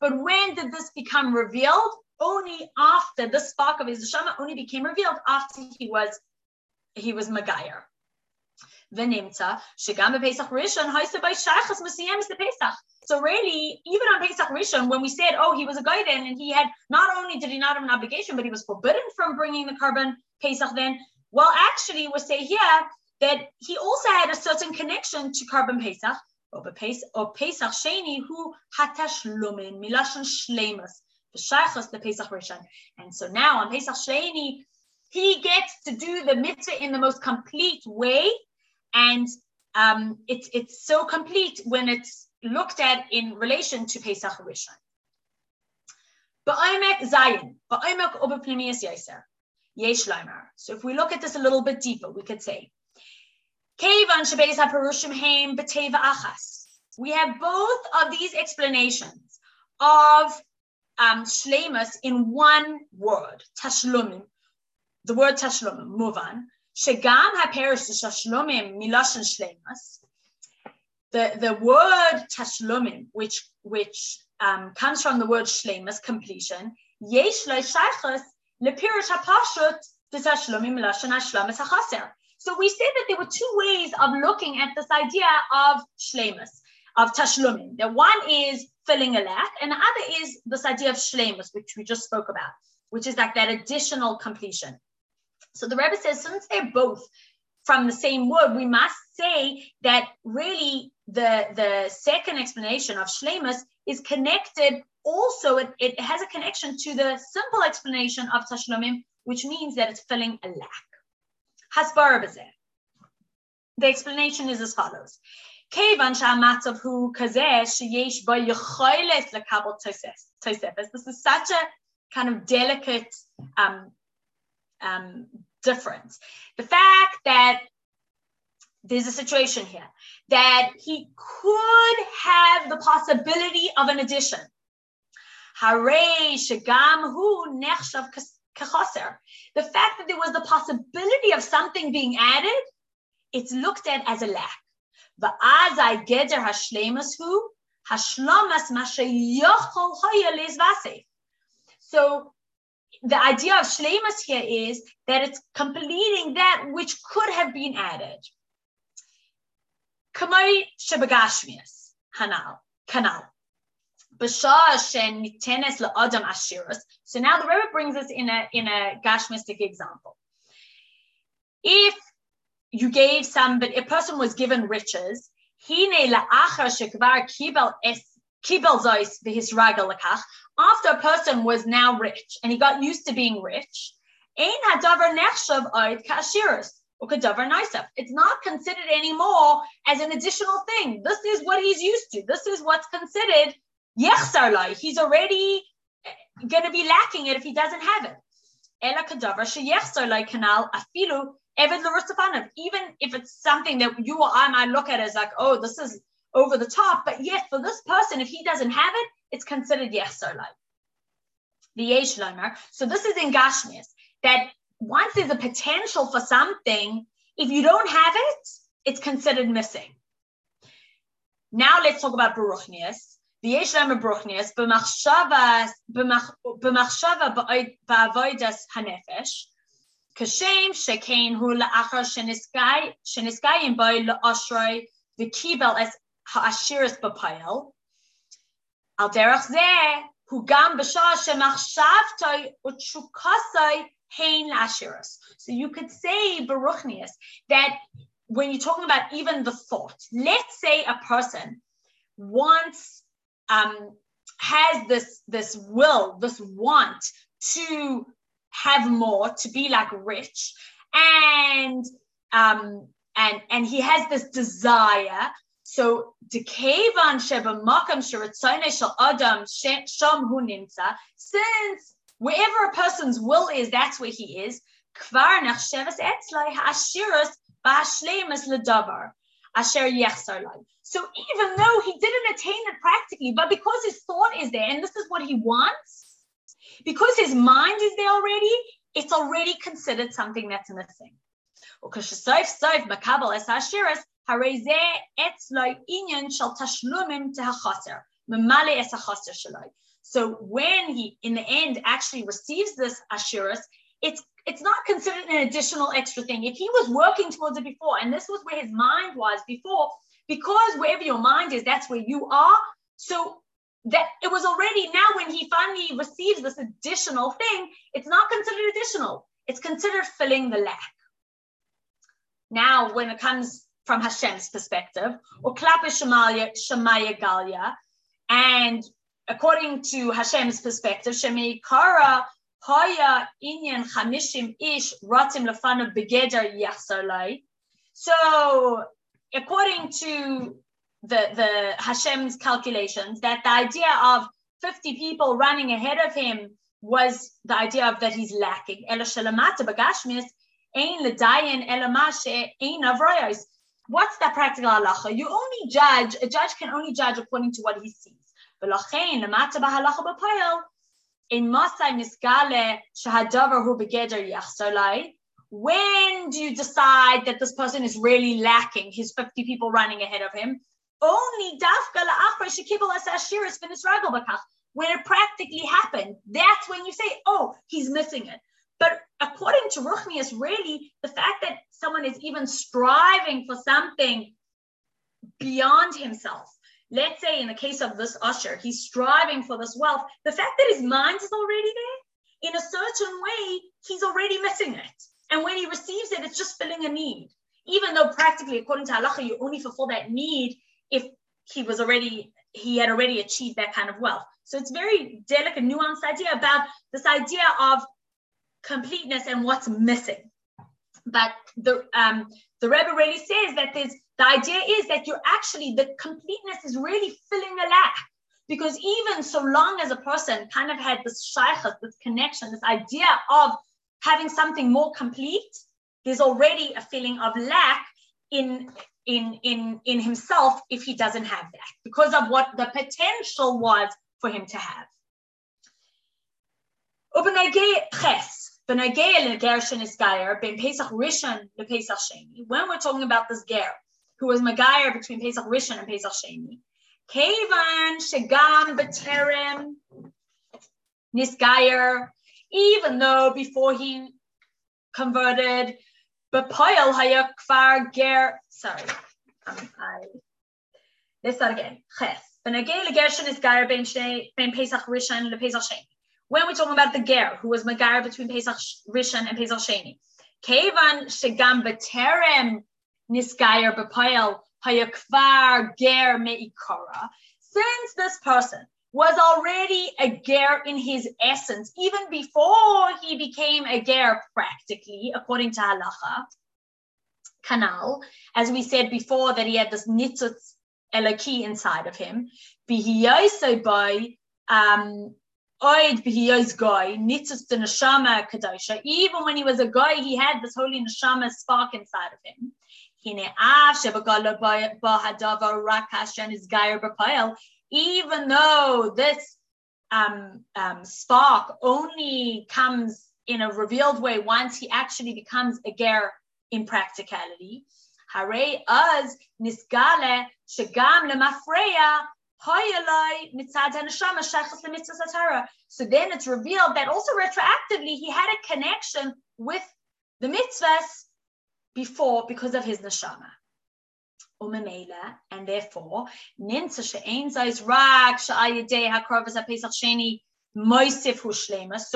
But when did this become revealed? Only after the spark of his neshama only became revealed after he was he was Magayer. Rishon ha'isa by shachas the Pesach. So really, even on Pesach Rishon, when we said, oh, he was a goyden and he had not only did he not have an obligation, but he was forbidden from bringing the korban Pesach then. Well, actually, we say here that he also had a certain connection to korban Pesach or Pesach, Sheni, who hatashlumin milashon shlemas b'shachas the Pesach Rishon. And so now on Pesach Sheni, he gets to do the mitzvah in the most complete way and um, it's it's so complete when it's looked at in relation to Pesach Rishon. Ba'omek Zayin, ba'omek obepnimius yaser, yesh leimer. So if we look at this a little bit deeper, we could say, Kevan shebeis haperushim heim b'teva achas. We have both of these explanations of um, shlemus in one word, tashlumim. The word tashlumim, muvan, Shagam. The the word tashlomim, which which um, comes from the word shlemas, completion. Yesh lo shaychus lePerush hapashut tashlomim miloshin hashlamas hachaser. So we say that there were two ways of looking at this idea of shlemas, of tashlumim. The one is filling a lack, and the other is this idea of shlemas, which we just spoke about, which is like that additional completion. So the Rebbe says, since they're both from the same word, we must say that really the, the second explanation of shlemus is connected also, it, it has a connection to the simple explanation of tashlomim, which means that it's filling a lack. Hasbara The explanation is as follows. This is such a kind of delicate um, um, difference. The fact that there's a situation here that he could have the possibility of an addition. The fact that there was the possibility of something being added, it's looked at as a lack. So the idea of shlemus here is that it's completing that which could have been added. Kamari shebagashmias hanal kanal. So now the Rebbe brings us in a in a gashmistic example. If you gave somebody, a person was given riches, kibel es after a person was now rich and he got used to being rich, it's not considered anymore as an additional thing. This is what he's used to. This is what's considered yechsarlai. He's already eh, going to be lacking it if he doesn't have it. Ela Kadavar Sheyechsarlai Kanal Afilu. Even if it's something that you or I might look at as like, oh, this is over the top. But yet, for this person, if he doesn't have it, it's considered yechsarlai. The yesh So this is in Gashmias that once there's a potential for something, if you don't have it, it's considered missing. Now let's talk about Baruchnias. ויש להם בברוכניאס במחשבה בעבודת הנפש, כשם שכן הוא לאחר שנסגיים בו לאושרי וקיבל את העשירס בפייל. על דרך זה הוא גם בשעה שמחשבתו ותשוקתו Hain Ashiras. So you could say Baruchnias that when you're talking about even the thought, let's say a person wants um, has this this will, this want to have more, to be like rich, and um, and and he has this desire. so dekevan sheba makam shel adam sham hu nimtza. Since wherever a person's will is, that's where he is. Kvar nach shevas etzlai ha'ashiras ba'ashlemas ledavar asher yechsar So even though he didn't attain it practically, but because his thought is there and this is what he wants, because his mind is there already, it's already considered something that's missing. הרי זה אצלו עניין של תשלומים תהחסר, ממלא את החסר שלו. So when he, in the end, actually receives this assurance, it's it's not considered an additional extra thing. If he was working towards it before, and this was where his mind was before, because wherever your mind is, that's where you are. So that it was already now when he finally receives this additional thing, it's not considered additional. It's considered filling the lack. Now, when it comes from Hashem's perspective, or Klape Shemaya, Shemaya Galia. And according to Hashem's perspective, Shemay Kara Haya Inyan Chamishim Ish Ratim Lafana Begeder Yachsarlai. So according to the, the Hashem's calculations, that the idea of 50 people running ahead of him was the idea of that he's lacking. What's that practical halacha? You only judge, a judge can only judge according to what he sees. In when do you decide that this person is really lacking? His 50 people running ahead of him. Only when it practically happened. That's when you say, oh, he's missing it. But according to Ruchnius, really, the fact that someone is even striving for something beyond himself, let's say in the case of this usher, he's striving for this wealth, the fact that his mind is already there, in a certain way, he's already missing it. And when he receives it, it's just filling a need. Even though practically, according to halacha, you only fulfill that need if he was already, he had already achieved that kind of wealth. So it's very delicate, nuanced idea about this idea of completeness and what's missing. But the um, the Rebbe really says that there's the idea is that you're actually the completeness is really filling a lack. Because even so long as a person kind of had this shaykhas, this connection, this idea of having something more complete, there's already a feeling of lack in in in in himself if he doesn't have that because of what the potential was for him to have. When we're talking about this ger, who was Magayer between Pesach Rishon and Pesach Sheni, Kevan Shagam B'Terem Nisgayer, even though before he converted, B'Poyel Haya Kfar Ger, sorry, um, I, let's start again. Ches. Benagay Legershon is Gayer Ben Pesach Rishon Le Pesach Sheni. When we're talking about the ger, who was Magar between Pesach Rishon and Pesach Sheni, Kevan Shegam Beterem Nisgayer Bepoel Hayakvar Ger Meikora. Since this person was already a ger in his essence, even before he became a ger practically, according to halacha, canal, as we said before, that he had this nitzutz elaki inside of him. by um, Oid b'hiyo's guy, nitzus the neshama kadosha. Even when he was a guy, he had this holy neshama spark inside of him. Even though this um, um, spark only comes in a revealed way once he actually becomes a ger in practicality. Hare az nisgale shagam lemafreya so then it's revealed that also retroactively he had a connection with the mitzvahs before because of his neshama. And therefore, so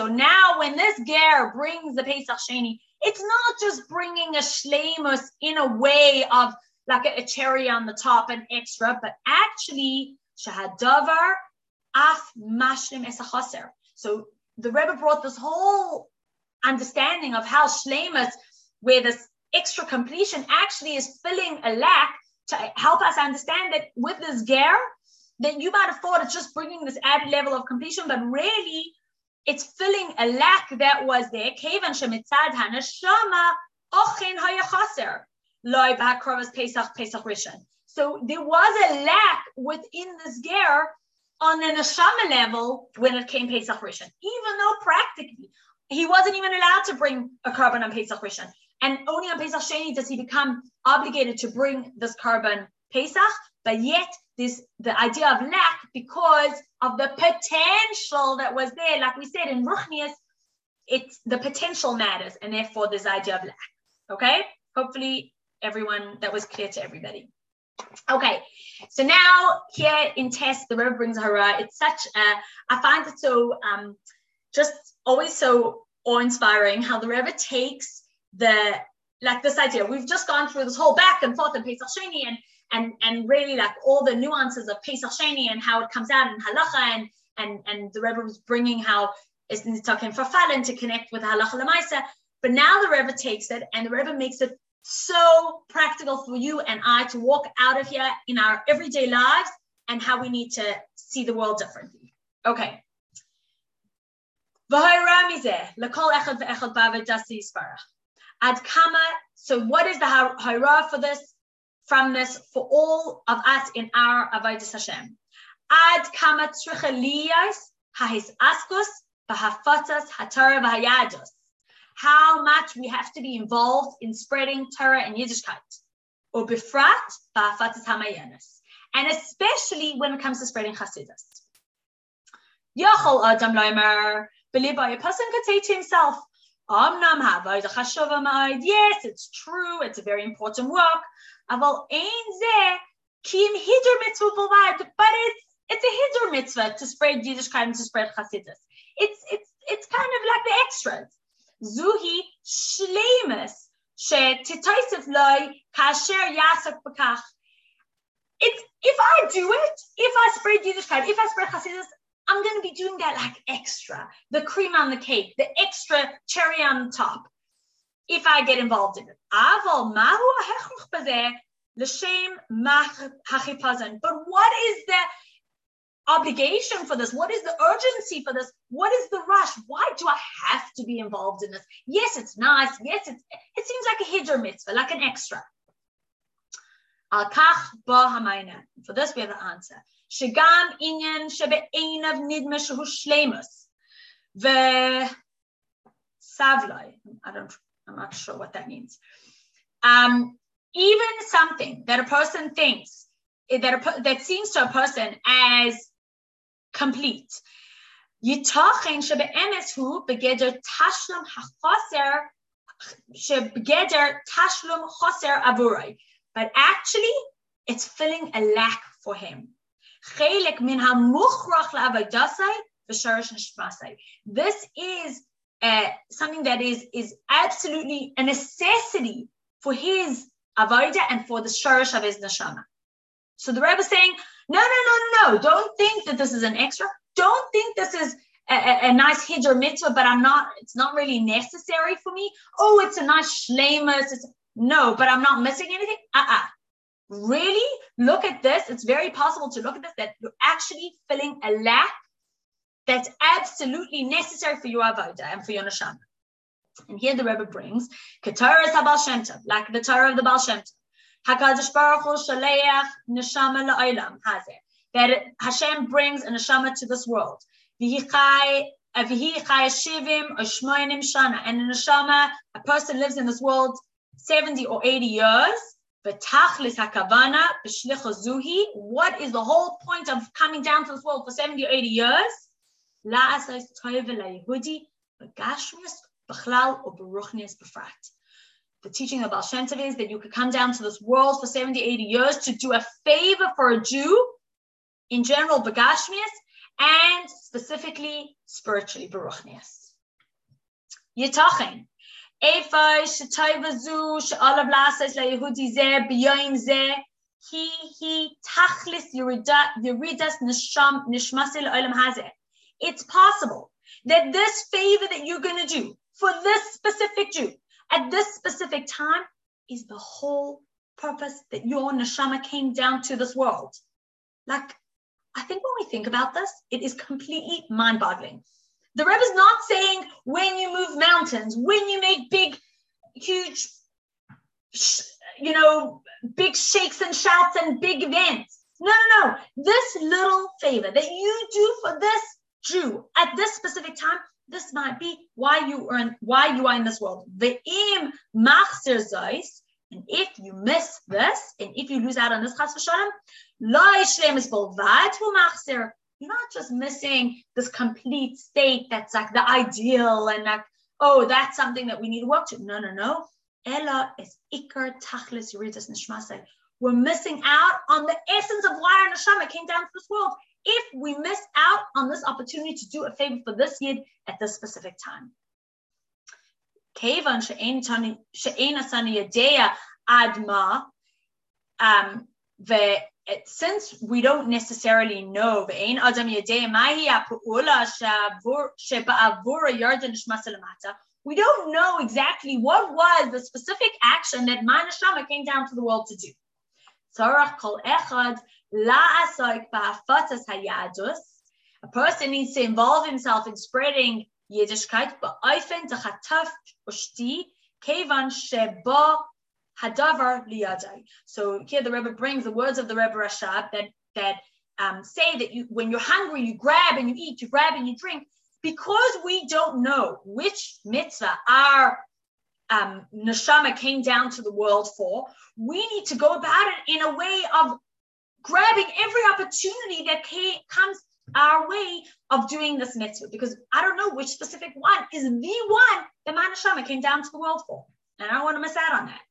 now when this ger brings the Pesach Sheni, it's not just bringing a shlemus in a way of like a, a cherry on the top and extra, but actually Af mashlim. So the Rebbe brought this whole understanding of how shlemas, where this extra completion actually is filling a lack. to help us understand that with this ger, that you might have thought it's just bringing this added level of completion, but really it's filling a lack that was there. So there was a lack within this ger on an neshama level when it came Pesach Rishon, even though practically he wasn't even allowed to bring a korban on Pesach Rishon. And only on Pesach Sheni does he become obligated to bring this korban Pesach, but yet this the idea of lack because of the potential that was there, like we said in Ruchnias, it's the potential matters, and therefore this idea of lack. Okay, hopefully everyone that was clear to everybody. Okay, so now here in test, the Rebbe brings a Hara. It's such a, I find it so, um, just always so awe-inspiring how the Rebbe takes the, like this idea. We've just gone through this whole back and forth in Pesach Sheni and, and, and really like all the nuances of Pesach Sheni and how it comes out in Halacha and, and, and the Rebbe was bringing how it's talking for Falun to connect with Halacha Lamaisa. But now the Rebbe takes it and the Rebbe makes it so practical for you and I to walk out of here in our everyday lives and how we need to see the world differently. Okay. So what is the hara for this, from this, for all of us in our Avodah Hashem? Ad kama tzricha liyas, hahis askus, v'hafatas hatara v'hayadus how much we have to be involved in spreading Torah and Yiddishkeit, or befrat ba'afatas hamayanis, and especially when it comes to spreading Hasidus. Yachol Adam Leimer, by a person could say to himself, Yes, it's true, it's a very important work. But it's it's a hiddur mitzvah to spread Yiddishkeit and to spread Hasidus. It's it's it's kind of like the extras. Zuhi shlemus shetitaisif loy kasher yasak bakach. It's if I do it, if I spread Yiddishkeit, if I spread Hasidus, I'm going to be doing that like extra, the cream on the cake, the extra cherry on top. If I get involved in it, aval mahu But what is the obligation for this? What is the urgency for this? What is the rush? Why do I have to be involved in this? Yes, it's nice. Yes, it's, it seems like a hiddur mitzvah, like an extra. Al kach ba. For this, we have the answer. Shagam inyan shebe'einav nidme shehu shlemus. Ve savlai. I don't, I'm not sure what that means. Um, even something that a person thinks that a, that seems to a person as complete. ייתכן שבאמס הוא בגדר תשלום החוסר, שבגדר תשלום חוסר עבורי. But actually, it's filling a lack for him. חלק מן המוכרח לעבודתו ושורש נשמתו. This is uh, something that is, is absolutely a necessity for his avodah and for the shorish of his neshama. So the Rebbe is saying, no, no, no, no, don't think that this is an extra. Don't think this is a, a, a nice hiddur mitzvah, but I'm not, it's not really necessary for me. Oh, it's a nice shlemus. It's, no, but I'm not missing anything. Uh-uh. Really look at this. It's very possible to look at this, that you're actually filling a lack that's absolutely necessary for your avodah and for your neshama. And here the Rebbe brings Keturah Habal Shem like the Torah of the Baal Tov. Hakadosh Baruch Hu shaleach neshama la'olam hazeh. That Hashem brings a neshama to this world. V'hichai Avihi uh, shivim shmoinim shana. And a neshama, a person lives in this world 70 or 80 years. V'tachlis hakavana b'shlicha. What is the whole point of coming down to this world for 70 or 80 years? La'asais toiv la'yehudi b'gashmias b'chlal or b'ruchnias b'frat the teaching of Baal is that you could come down to this world for 70, 80 years to do a favor for a Jew, in general, Bagashmias, and specifically spiritually, Baruchnias. Zeh he he tachlis yuridas nisham nishmasil olam hazeh. It's possible that this favor that you're going to do for this specific Jew, at this specific time is the whole purpose that your neshama came down to this world. Like, I think when we think about this, it is completely mind boggling. The Rebbe is not saying when you move mountains, when you make big, huge, you know, big shakes and shouts and big events. No, no, no. This little favor that you do for this Jew at this specific time, this might be why you are in, why you are in this world. Ve'im machzer zeis, and if you miss this, and if you lose out on this chas v'shalom, lo shlemis bolvad hu machzer. You're not just missing this complete state that's like the ideal and like, oh, that's something that we need to work to. No, no, no. Ella is ikar tachlis yuridas nishmasai. We're missing out on the essence of why our neshama came down to this world if we miss out on this opportunity to do a favor for this yid at this specific time. Kevan adma, um, since we don't necessarily know, we don't know exactly what was the specific action that Manashama came down to the world to do. A person needs to involve himself in spreading Yiddishkeit, but Eifen Tachataf Ushti, Kevan Sheba Hadavar Liyadai. So here the Rebbe brings the words of the Rebbe Rashab that that um, say that you when you're hungry, you grab and you eat, you grab and you drink, because we don't know which mitzvah our um, neshama came down to the world for, we need to go about it in a way of grabbing every opportunity that came, comes our way of doing this mitzvah because I don't know which specific one is the one that my neshama came down to the world for, and I don't want to miss out on that.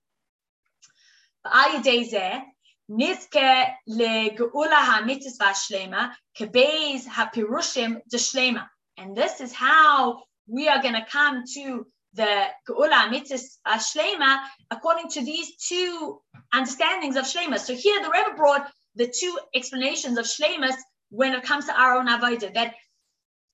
נזכה לגאולה המצווה השלמה כבייז הפירושים דשלמה. And this is how we are going to come to the Geula Mitzvah Shlema according to these two understandings of Shlema. So here the Rebbe brought the two explanations of Shlemas when it comes to our own Avodah, that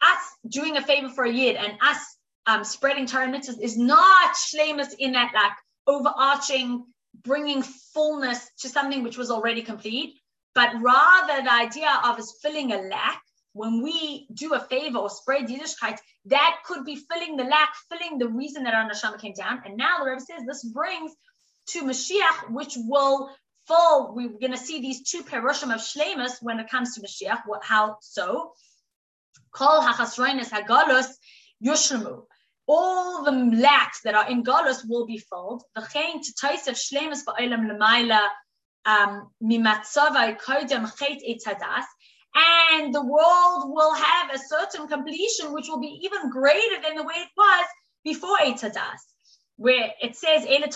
us doing a favor for a Yid and us um, spreading Torah mitzvahs is not Shlemas in that like overarching, bringing fullness to something which was already complete, but rather the idea of us filling a lack when we do a favor or spread Yiddishkeit, that could be filling the lack, filling the reason that our neshama came down. And now the Rebbe says this brings to Mashiach, which will full, we're going to see these two perushim of shlemus when it comes to Mashiach. What, how so? Kol hachasroinis hagalus yushramu. All the lacks that are in galus will be filled. V'chein to taisef shlemus ba'olam l'mayla um, mimatzavai kodem chet etzadas. And the world will have a certain completion which will be even greater than the way it was before Eitzadas where it says that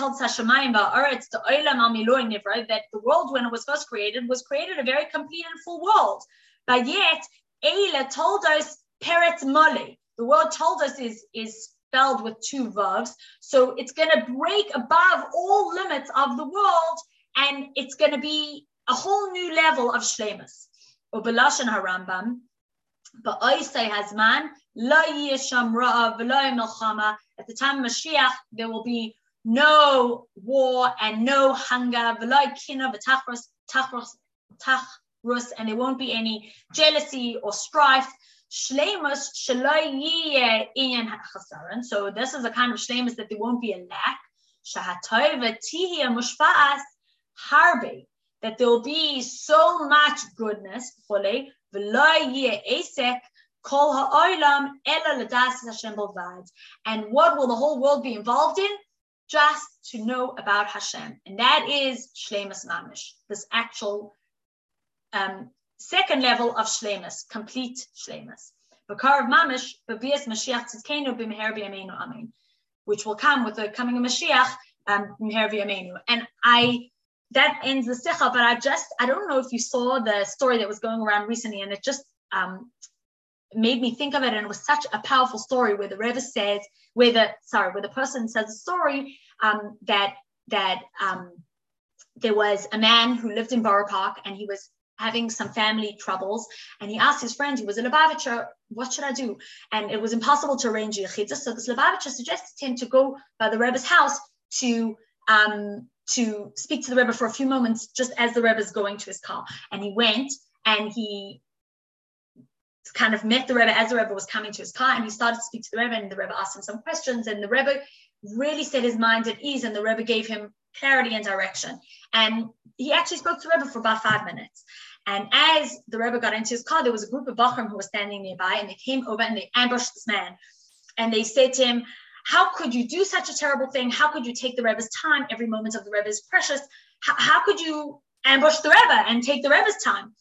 the world when it was first created was created a very complete and full world. But yet Eila toldos Peret Mole. The word toldos is, is spelled with two verbs. So it's going to break above all limits of the world and it's going to be a whole new level of shlemus. Ubelashan Harambam, but I say Hazman, at the time of Mashiach, there will be no war and no hunger, and there won't be any jealousy or strife. So this is a kind of shlemus that there won't be a lack. harbe. That there will be so much goodness. And what will the whole world be involved in? Just to know about Hashem. And that is Shlemus Mamish, this actual um, second level of Shlemus, complete Shlemus. Bakar of Mamish, Mashiach Tzidkenu b'meher v'yameinu amen, which will come with the coming of Mashiach, um, b'meher v'yameinu. And I, that ends the Sikha, but I just, I don't know if you saw the story that was going around recently, and it just um, made me think of it and it was such a powerful story where the Rebbe says where the sorry where the person says a story um, that that um, there was a man who lived in Borough Park and he was having some family troubles and he asked his friend he was a Lubavitcher what should I do and it was impossible to arrange a so this Lubavitcher suggested him to go by the Rebbe's house to um, to speak to the Rebbe for a few moments, just as the Rebbe is going to his car. And he went and he kind of met the Rebbe as the Rebbe was coming to his car, and he started to speak to the Rebbe, and the Rebbe asked him some questions, and the Rebbe really set his mind at ease, and the Rebbe gave him clarity and direction. And he actually spoke to the Rebbe for about five minutes. And as the Rebbe got into his car, there was a group of Bachram who were standing nearby, and they came over and they ambushed this man. And they said to him, How could you do such a terrible thing? How could you take the Rebbe's time? Every moment of the Rebbe is precious. How, how could you ambush the Rebbe and take the Rebbe's time?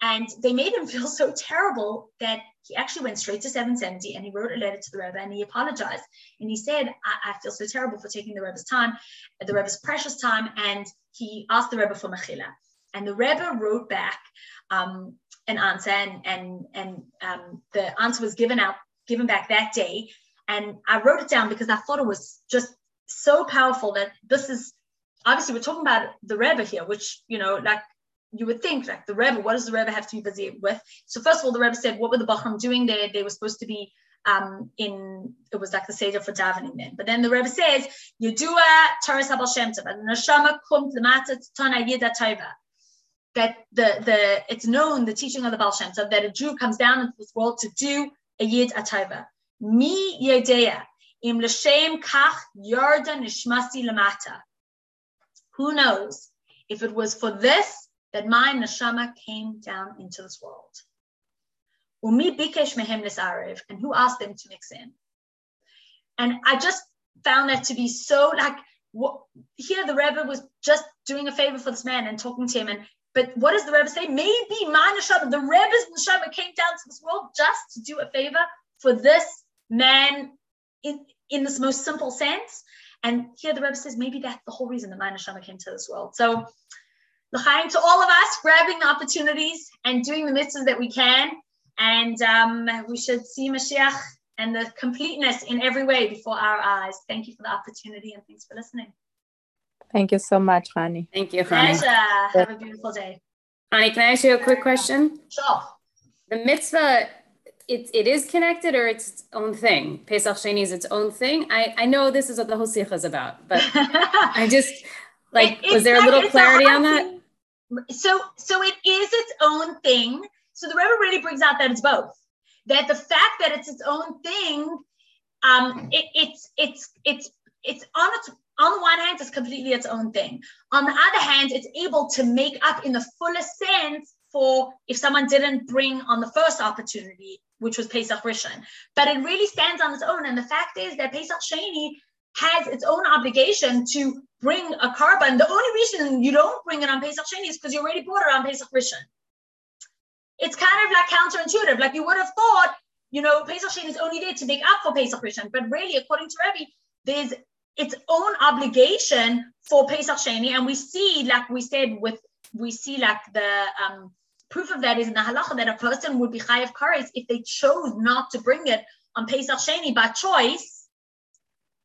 And they made him feel so terrible that he actually went straight to 770 and he wrote a letter to the Rebbe and he apologized. And he said, I, I feel so terrible for taking the Rebbe's time, the Rebbe's precious time. And he asked the Rebbe for Mechila. And the Rebbe wrote back um, an answer, and, and, and um, the answer was given out, given back that day. And I wrote it down because I thought it was just so powerful that this is obviously we're talking about the Rebbe here, which, you know, like you would think like the Rebbe, what does the Rebbe have to be busy with? So first of all, the Rebbe said, what were the Bochurim doing there? They were supposed to be um, in, it was like the Seder for davening then. But then the Rebbe says, Yedua Taras Habal Shem Tov, Neshama Kum Lemata Tana Yida Taiva. That the, the, it's known, the teaching of the Baal Shem Tov, that a Jew comes down into this world to do a Yid Ataiva. Mi Yedea, Im L'Shem Kach Yarda Nishmasi Lamata. Who knows? If it was for this, that my neshama came down into this world. Umi bikesh mehem nisarev, and who asked them to mix in? And I just found that to be so like what, here the Rebbe was just doing a favor for this man and talking to him. And but what does the Rebbe say? Maybe my neshama, the Rebbe's neshama came down to this world just to do a favor for this man in, in this most simple sense. And here the Rebbe says maybe that's the whole reason that my neshama came to this world. So L'chaim to all of us, grabbing the opportunities and doing the mitzvahs that we can. And um, we should see Mashiach and the completeness in every way before our eyes. Thank you for the opportunity and thanks for listening. Thank you so much, Hani. Thank you, Hani. Pleasure. Have a beautiful day. Hani, can I ask you a quick question? Sure. The mitzvah, it, it is connected or it's its own thing? Pesach Sheni is its own thing? I, I know this is what the whole sikha is about, but I just, like, it, was there a little clarity on that? So so it is its own thing. So the Rebbe really brings out that it's both. That the fact that it's its own thing, um, it, it's it's it's it's on its on the one hand, it's completely its own thing. On the other hand, it's able to make up in the fullest sense for if someone didn't bring on the first opportunity, which was Pesach Rishon. But it really stands on its own. And the fact is that Pesach Sheni has its own obligation to bring a korban. The only reason you don't bring it on Pesach Sheni is because you already brought it on Pesach Rishon. It's kind of like counterintuitive. Like you would have thought, you know, Pesach Sheni is only there to make up for Pesach Rishon. But really, according to Rebbe, there's its own obligation for Pesach Sheni. And we see, like we said, with we see like the um, proof of that is in the halacha that a person would be chayav kares if they chose not to bring it on Pesach Sheni by choice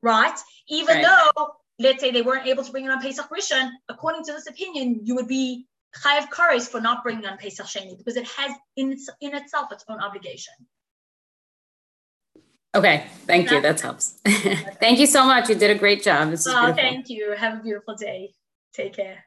right? Even right. though, let's say they weren't able to bring it on Pesach Rishon, according to this opinion, you would be chayav kares for not bringing on Pesach Sheni because it has in, in itself its own obligation. Okay, thank you. That helps. thank you so much. You did a great job. This is oh, thank you. Have a beautiful day. Take care.